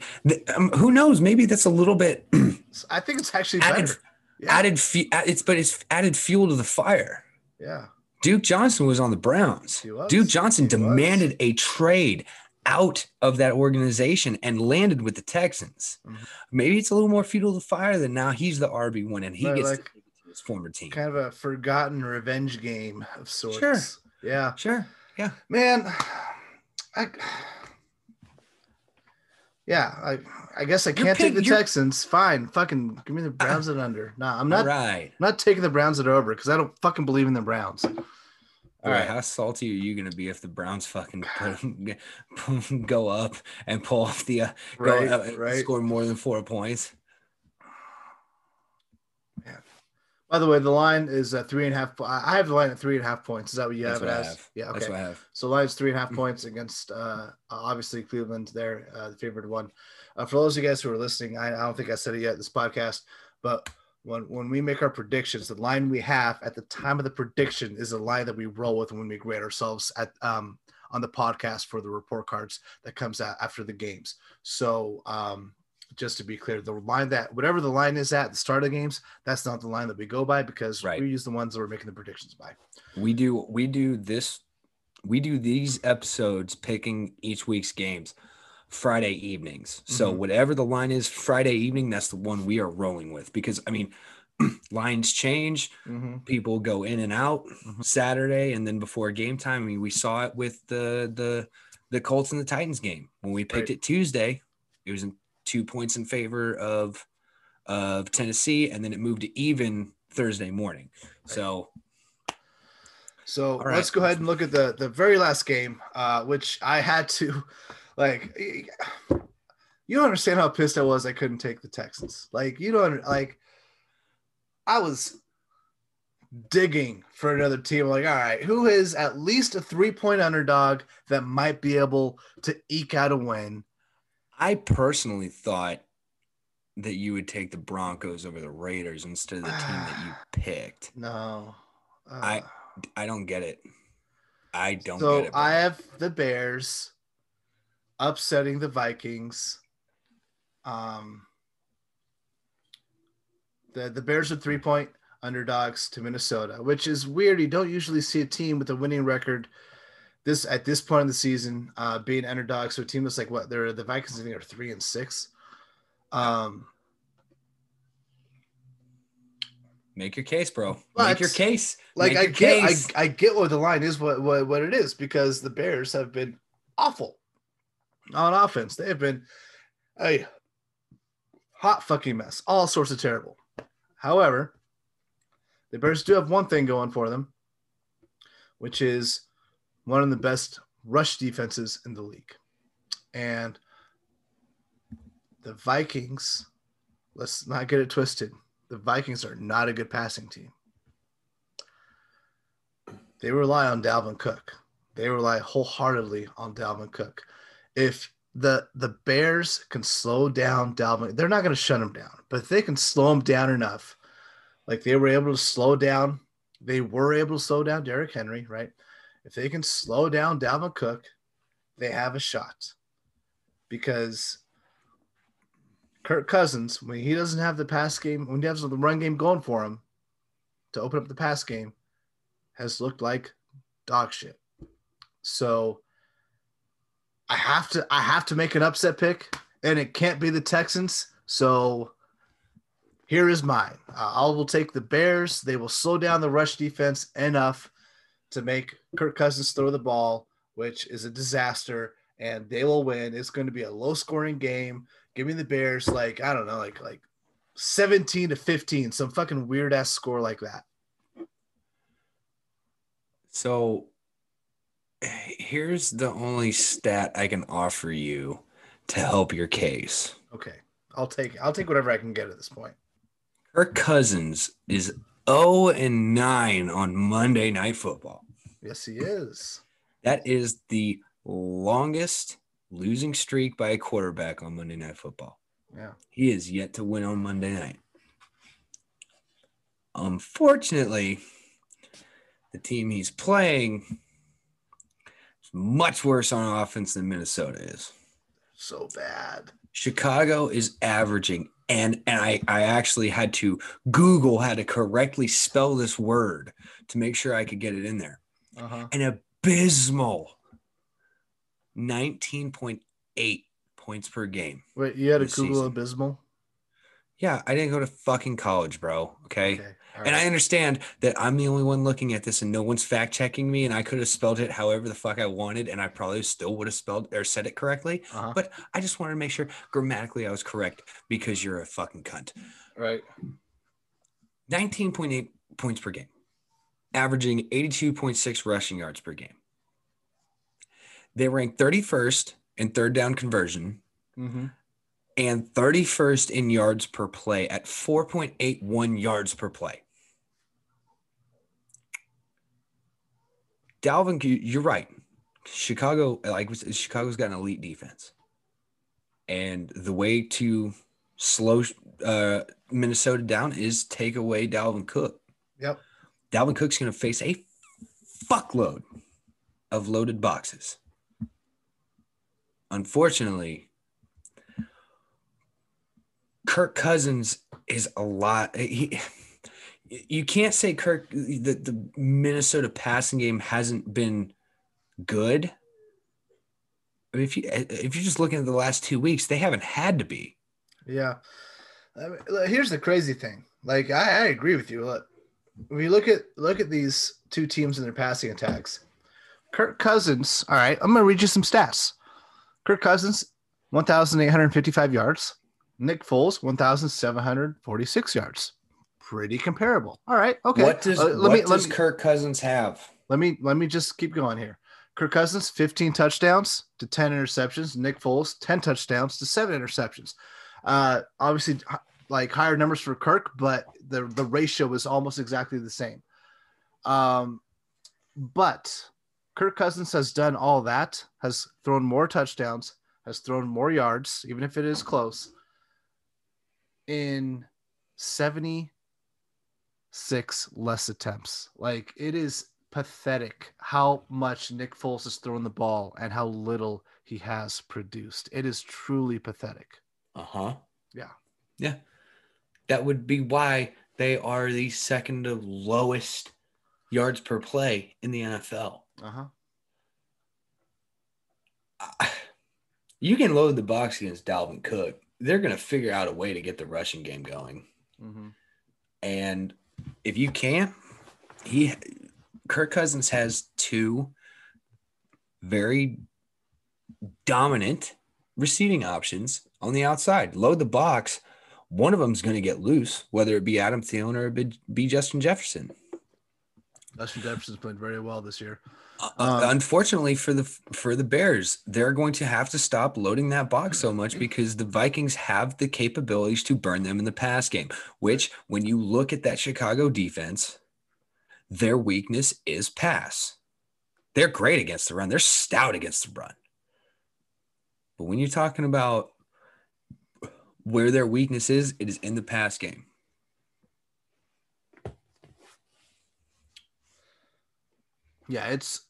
um, who knows? Maybe that's a little bit I think it's actually added, better. Yeah. added. fu- It's but it's added fuel to the fire. yeah. Duke Johnson was on the Browns. Was. Duke Johnson He was. demanded a trade out of that organization and landed with the Texans. Mhm. Maybe it's a little more fuel to the fire than now he's the RB one and he Right, gets like- to take it to his former team. Kind of a forgotten revenge game of sorts. Sure. Yeah. Sure. Yeah. Man, I yeah, I I guess I can't take the you're- Texans. Fine, fucking give me the Browns at under. Nah, I'm not right. I'm not taking the Browns at over because I don't fucking believe in the Browns. All right. How salty are you going to be if the Browns fucking put, go up and pull off the uh, Right, go up and right. score more than four points? Yeah. By the way, the line is uh, three and a half. I have the line at three and a half points. Is that what you That's have it what I as? have. Yeah. That's what I have. So line's three and a half points against uh, obviously Cleveland. There, uh, the favored one. Uh, for those of you guys who are listening, I, I don't think I said it yet. This podcast, but when when we make our predictions, the line we have at the time of the prediction is the line that we roll with when we grade ourselves at um on the podcast for the report cards that comes out after the games. So um, just to be clear, the line that whatever the line is at the start of the games, that's not the line that we go by because Right. we use the ones that we're making the predictions by. we do we do this we do these episodes picking each week's games friday evenings so Mhm. whatever the line is friday evening that's the one we are rolling with because i mean lines change Mm-hmm. people go in and out Mhm. saturday and then before game time i mean we saw it with the the the colts and the titans game when we picked Right. it tuesday it was in two points in favor of of tennessee and then it moved to even thursday morning so So All right. let's go ahead and look at the the very last game, uh, which I had to, like, you don't understand how pissed I was. I couldn't take the Texans. Like, you don't like. I was digging for another team. I'm like, all right, who is at least a three point underdog that might be able to eke out a win? I personally thought that you would take the Broncos over the Raiders instead of the team that you picked. No, uh, I- I don't get it. I don't so get it. bro. I have the Bears upsetting the Vikings. Um, the the Bears are three point underdogs to Minnesota, which is weird. You don't usually see a team with a winning record this at this point in the season uh, being underdogs. So a team that's like what they're the Vikings I think are three and six. Um, Make your case, bro. Make your case. like I get case. I, I get what the line is what, what what it is because the Bears have been awful on offense. They have been a hot fucking mess. All sorts of terrible. However, the Bears do have one thing going for them, which is one of the best rush defenses in the league. And the Vikings, let's not get it twisted. The Vikings are not a good passing team. They rely on Dalvin Cook. They rely wholeheartedly on Dalvin Cook. If the the Bears can slow down Dalvin, they're not going to shut him down, but if they can slow him down enough, like they were able to slow down, they were able to slow down Derrick Henry, right? If they can slow down Dalvin Cook, they have a shot. Because Kirk Cousins, when he doesn't have the pass game, when he has the run game going for him to open up the pass game, has looked like dog shit. So I have to I have to make an upset pick, and it can't be the Texans. So here is mine. Uh, I will take the Bears. They will slow down the rush defense enough to make Kirk Cousins throw the ball, which is a disaster, and they will win. It's going to be a low scoring game. Give me the Bears like I don't know, like like 17 to 15, some fucking weird ass score like that. So here's the only stat I can offer you to help your case. Okay. I'll take I'll take whatever I can get at this point. Kirk Cousins is 0 and 9 on Monday Night Football. Yes, he is. That is the longest losing streak by a quarterback on Monday Night Football. Yeah. He is yet to win on Monday night. Unfortunately, the team he's playing much worse on offense than Minnesota is. So bad. Chicago is averaging, and and I, I actually had to Google how to correctly spell this word to make sure I could get it in there. Uh-huh. An abysmal 19.8 points per game. Wait, you had a Google season. Abysmal? Yeah, I didn't go to fucking college, bro. Okay. Okay. All And I understand that I'm the only one looking at this and no one's fact checking me. And I could have spelled it however the fuck I wanted. And I probably still would have spelled or said it correctly. uh-huh. But I just wanted to make sure grammatically I was correct because you're a fucking cunt. right. 19.8 points per game, averaging 82.6 rushing yards per game. They ranked 31st in third down conversion Mm-hmm. and 31st in yards per play at 4.81 yards per play. Dalvin, you- you're right. Chicago, like Chicago's got an elite defense, and the way to slow uh, Minnesota down is take away Dalvin Cook. Yep. Dalvin Cook's going to face a fuckload of loaded boxes. Unfortunately, Kirk Cousins is a lot. He, you can't say Kirk that the Minnesota passing game hasn't been good. I mean, if you eh, if you're just looking at the last two weeks, they haven't had to be. Yeah. I mean, here's the crazy thing. Like I, I agree with you. Look, you look at look at these two teams and their passing attacks, Kirk Cousins. All right, I'm gonna read you some stats. Kirk Cousins, 1,855 yards. Nick Foles, 1,746 yards. Pretty comparable. All right. Okay. What does Uh, what does Kirk Cousins have? let me let me just keep going here. Kirk Cousins, 15 touchdowns to 10 interceptions. Nick Foles, 10 touchdowns to seven interceptions. Uh, obviously, like higher numbers for Kirk, but the the ratio is almost exactly the same. Um, but Kirk Cousins has done all that, has thrown more touchdowns, has thrown more yards, even if it is close, in 76 less attempts. Like it is pathetic how much Nick Foles has thrown the ball and how little he has produced. It is truly pathetic. Uh huh. Yeah. Yeah. That would be why they are the second to lowest yards per play in the NFL. Uh-huh. You can load the box against Dalvin Cook. They're going to figure out a way to get the rushing game going. Mm-hmm. And if you can't, he Kirk Cousins has two very dominant receiving options on the outside. Load the box. One of them is going to get loose, whether it be Adam Thielen or it be Justin Jefferson. Justin Jefferson's played very well this year. Uh, Um, unfortunately for the for the Bears, they're going to have to stop loading that box so much because the Vikings have the capabilities to burn them in the pass game. Which, when you look at that Chicago defense, their weakness is pass. They're great against the run. They're stout against the run. But when you're talking about where their weakness is, it is in the pass game. Yeah, it's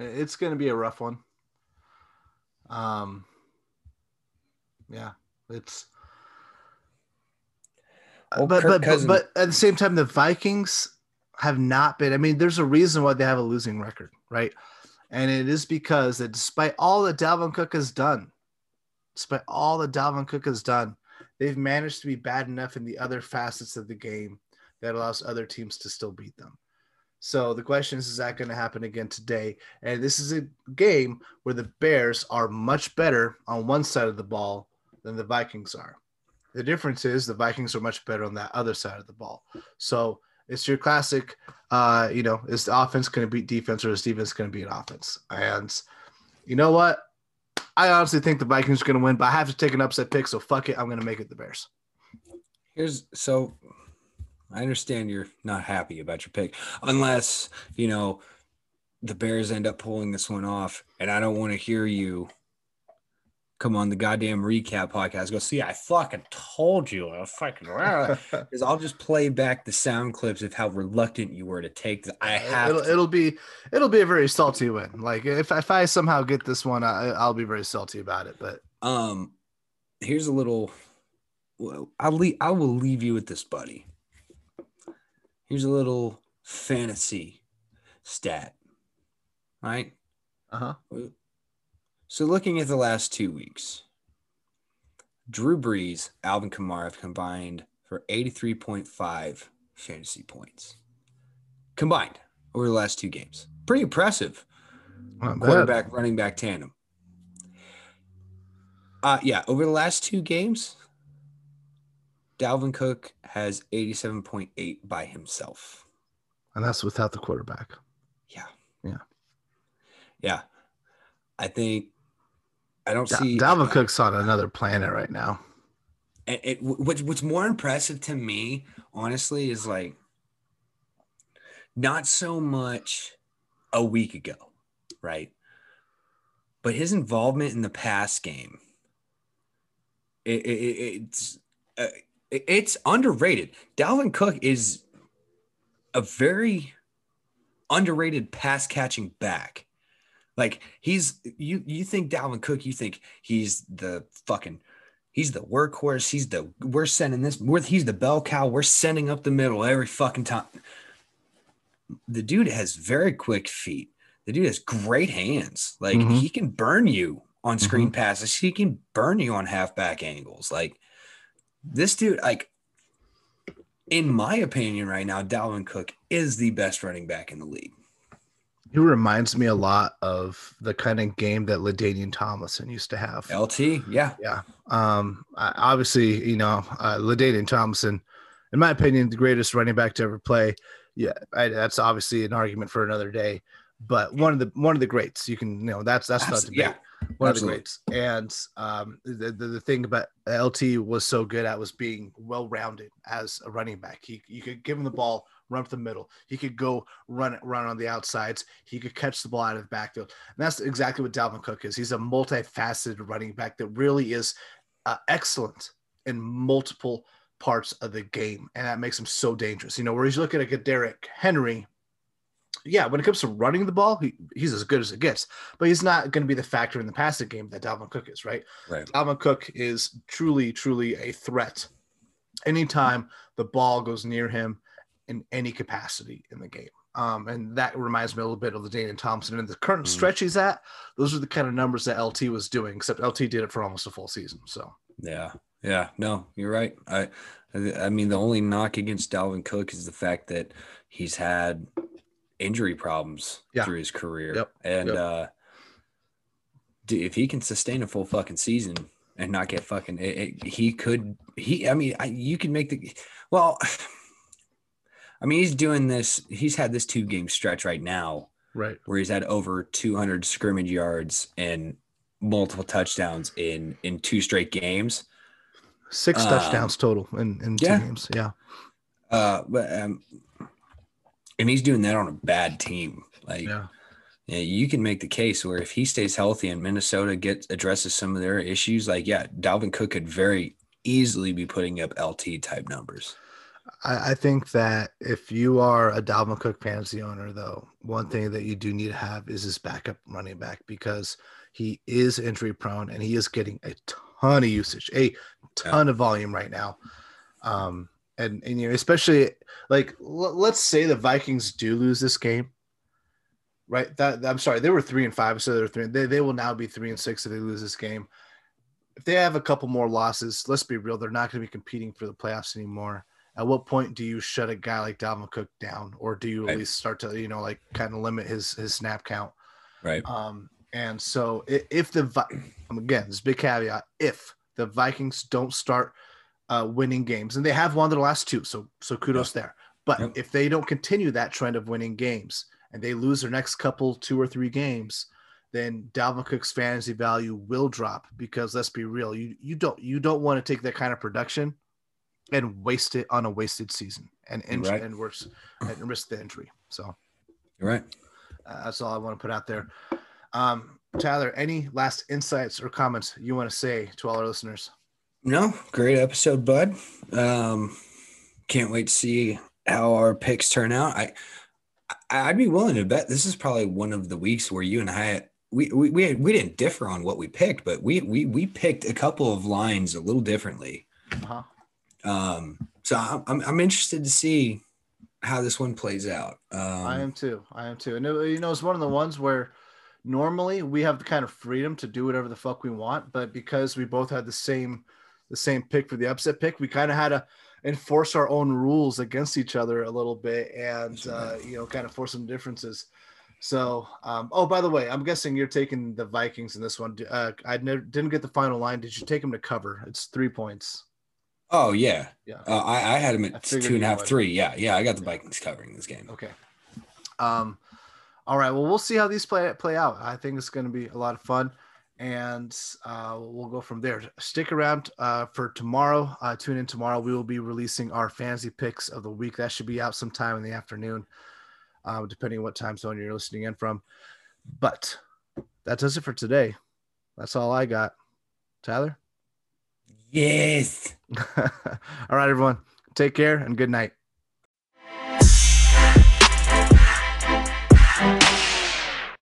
it's going to be a rough one. Um yeah, it's Well, but, Kirk but, Cousins- but at the same time the Vikings have not been I mean there's a reason why they have a losing record, right? And it is because that despite all that Dalvin Cook has done, despite all that Dalvin Cook has done, they've managed to be bad enough in the other facets of the game that allows other teams to still beat them. So the question is, is that going to happen again today? And this is a game where the Bears are much better on one side of the ball than the Vikings are. The difference is the Vikings are much better on that other side of the ball. So it's your classic, uh, you know, is the offense going to beat defense or is defense going to beat offense? And you know what? I honestly think the Vikings are going to win, but I have to take an upset pick. So fuck it. I'm going to make it the Bears. Here's so I understand you're not happy about your pick, unless, you know, the Bears end up pulling this one off. And I don't want to hear you come on the goddamn recap podcast. Go see, I fucking told you. I fucking because I'll just play back the sound clips of how reluctant you were to take. The, I have. It'll, it'll, be it'll be a very salty win. Like if if I somehow get this one, I, I'll be very salty about it. But um, here's a little. I'll leave. I will leave you with this, buddy. Here's a little fantasy stat. Right. Uh huh so looking at the last two weeks, Drew Brees, Alvin Kamara have combined for 83.5 fantasy points combined over the last two games. Pretty impressive. Quarterback, running back tandem. Uh, yeah, over the last two games, Dalvin Cook has 87.8 by himself. And that's without the quarterback. Yeah. Yeah. Yeah. I think I don't see Dalvin uh, Cook's on another planet right now. It, it what's what's more impressive to me, honestly, is like not so much a week ago, right? But his involvement in the pass game, it, it, it's uh, it's underrated. Dalvin Cook is a very underrated pass catching back. Like he's you you think Dalvin Cook, you think he's the fucking he's the workhorse. He's the we're sending this. We're, he's the bell cow. We're sending up the middle every fucking time. The dude has very quick feet. The dude has great hands. Like mm-hmm. he can burn you on screen mm-hmm. passes. He can burn you on halfback angles. Like this dude, like in my opinion, right now, Dalvin Cook is the best running back in the league. He reminds me a lot of the kind of game that LaDainian Tomlinson used to have. LT, yeah, yeah. Um, obviously, you know, uh, LaDainian Tomlinson, in my opinion, the greatest running back to ever play. Yeah, I, that's obviously an argument for another day. But one of the one of the greats, you can, you know, that's that's not debate. Yeah one Absolutely. of the greats. And um, the, the, the thing about LT was so good at was being well rounded as a running back. He you could give him the ball, run up the middle. He could go run run on the outsides. He could catch the ball out of the backfield. And that's exactly what Dalvin Cook is. He's a multifaceted running back that really is uh, excellent in multiple parts of the game, and that makes him so dangerous. You know, where he's looking at a Derrick Henry yeah, when it comes to running the ball, he, he's as good as it gets, but he's not going to be the factor in the passing game that Dalvin Cook is, right? Right. Dalvin Cook is truly, truly a threat anytime the ball goes near him in any capacity in the game. Um, and that reminds me a little bit of LaDainian Tomlinson and the current mm. stretch he's at. Those are the kind of numbers that LT was doing, except LT did it for almost a full season. So yeah, yeah, no, you're right. I, I mean, the only knock against Dalvin Cook is the fact that he's had injury problems yeah. through his career. Yep. And yep. uh if he can sustain a full fucking season and not get fucking it, it, he could he I mean I, you can make the well I mean he's doing this he's had this two game stretch right now right where he's had over 200 scrimmage yards and multiple touchdowns in in two straight games six um, touchdowns total in in yeah. two games yeah uh but um and he's doing that on a bad team. Like, yeah. yeah. you can make the case where if he stays healthy and Minnesota gets addresses some of their issues, like, yeah, Dalvin Cook could very easily be putting up LT type numbers. I, I think that if you are a Dalvin Cook fantasy owner, though, one thing that you do need to have is his backup running back because he is injury prone and he is getting a ton of usage, a ton yeah. of volume right now. Um, and and you know especially like l- let's say the Vikings do lose this game, right? That I'm sorry, they were three and five, so they're three. They they will now be three and six if they lose this game. If they have a couple more losses, let's be real, they're not going to be competing for the playoffs anymore. At what point do you shut a guy like Dalvin Cook down, or do you at least start to you know like kind of limit his his snap count? Right. Um. And so if the again, this big caveat, if the Vikings don't start uh, winning games, and they have won their last two, so so kudos there. But Yep. if they don't continue that trend of winning games and they lose their next couple, two or three games, then Dalvin Cook's fantasy value will drop because let's be real, you you don't you don't want to take that kind of production and waste it on a wasted season and and, Right. and worse and risk the injury. So You're right. uh, that's all I want to put out there. Um, Tyler, any last insights or comments you want to say to all our listeners? No, great episode, bud. Um, can't wait to see how our picks turn out. I, I'd be willing to bet this is probably one of the weeks where you and I we we we, we didn't differ on what we picked, but we we we picked a couple of lines a little differently. Uh-huh. Um, so I'm I'm, I'm interested to see how this one plays out. Um, I am too. I am too. And it, you know, it's one of the ones where normally we have the kind of freedom to do whatever the fuck we want, but because we both had the same the same pick for the upset pick, we kind of had to enforce our own rules against each other a little bit, and uh, you know, kind of force some differences. So, um, oh, by the way, I'm guessing you're taking the Vikings in this one. Uh, I never didn't get the final line. Did you take them to cover? It's three points. Oh yeah, Yeah. uh, I I had them at two and a half, would. three. Yeah, yeah, I got the Vikings covering this game. Okay. Um, all right. Well, we'll see how these play play out. I think it's going to be a lot of fun, and uh, we'll go from there. Stick around uh, for tomorrow. Uh, tune in tomorrow. We will be releasing our fantasy picks of the week. That should be out sometime in the afternoon, uh, depending on what time zone you're listening in from. But that does it for today. That's all I got. Tyler. Yes. all right, everyone. Take care and good night.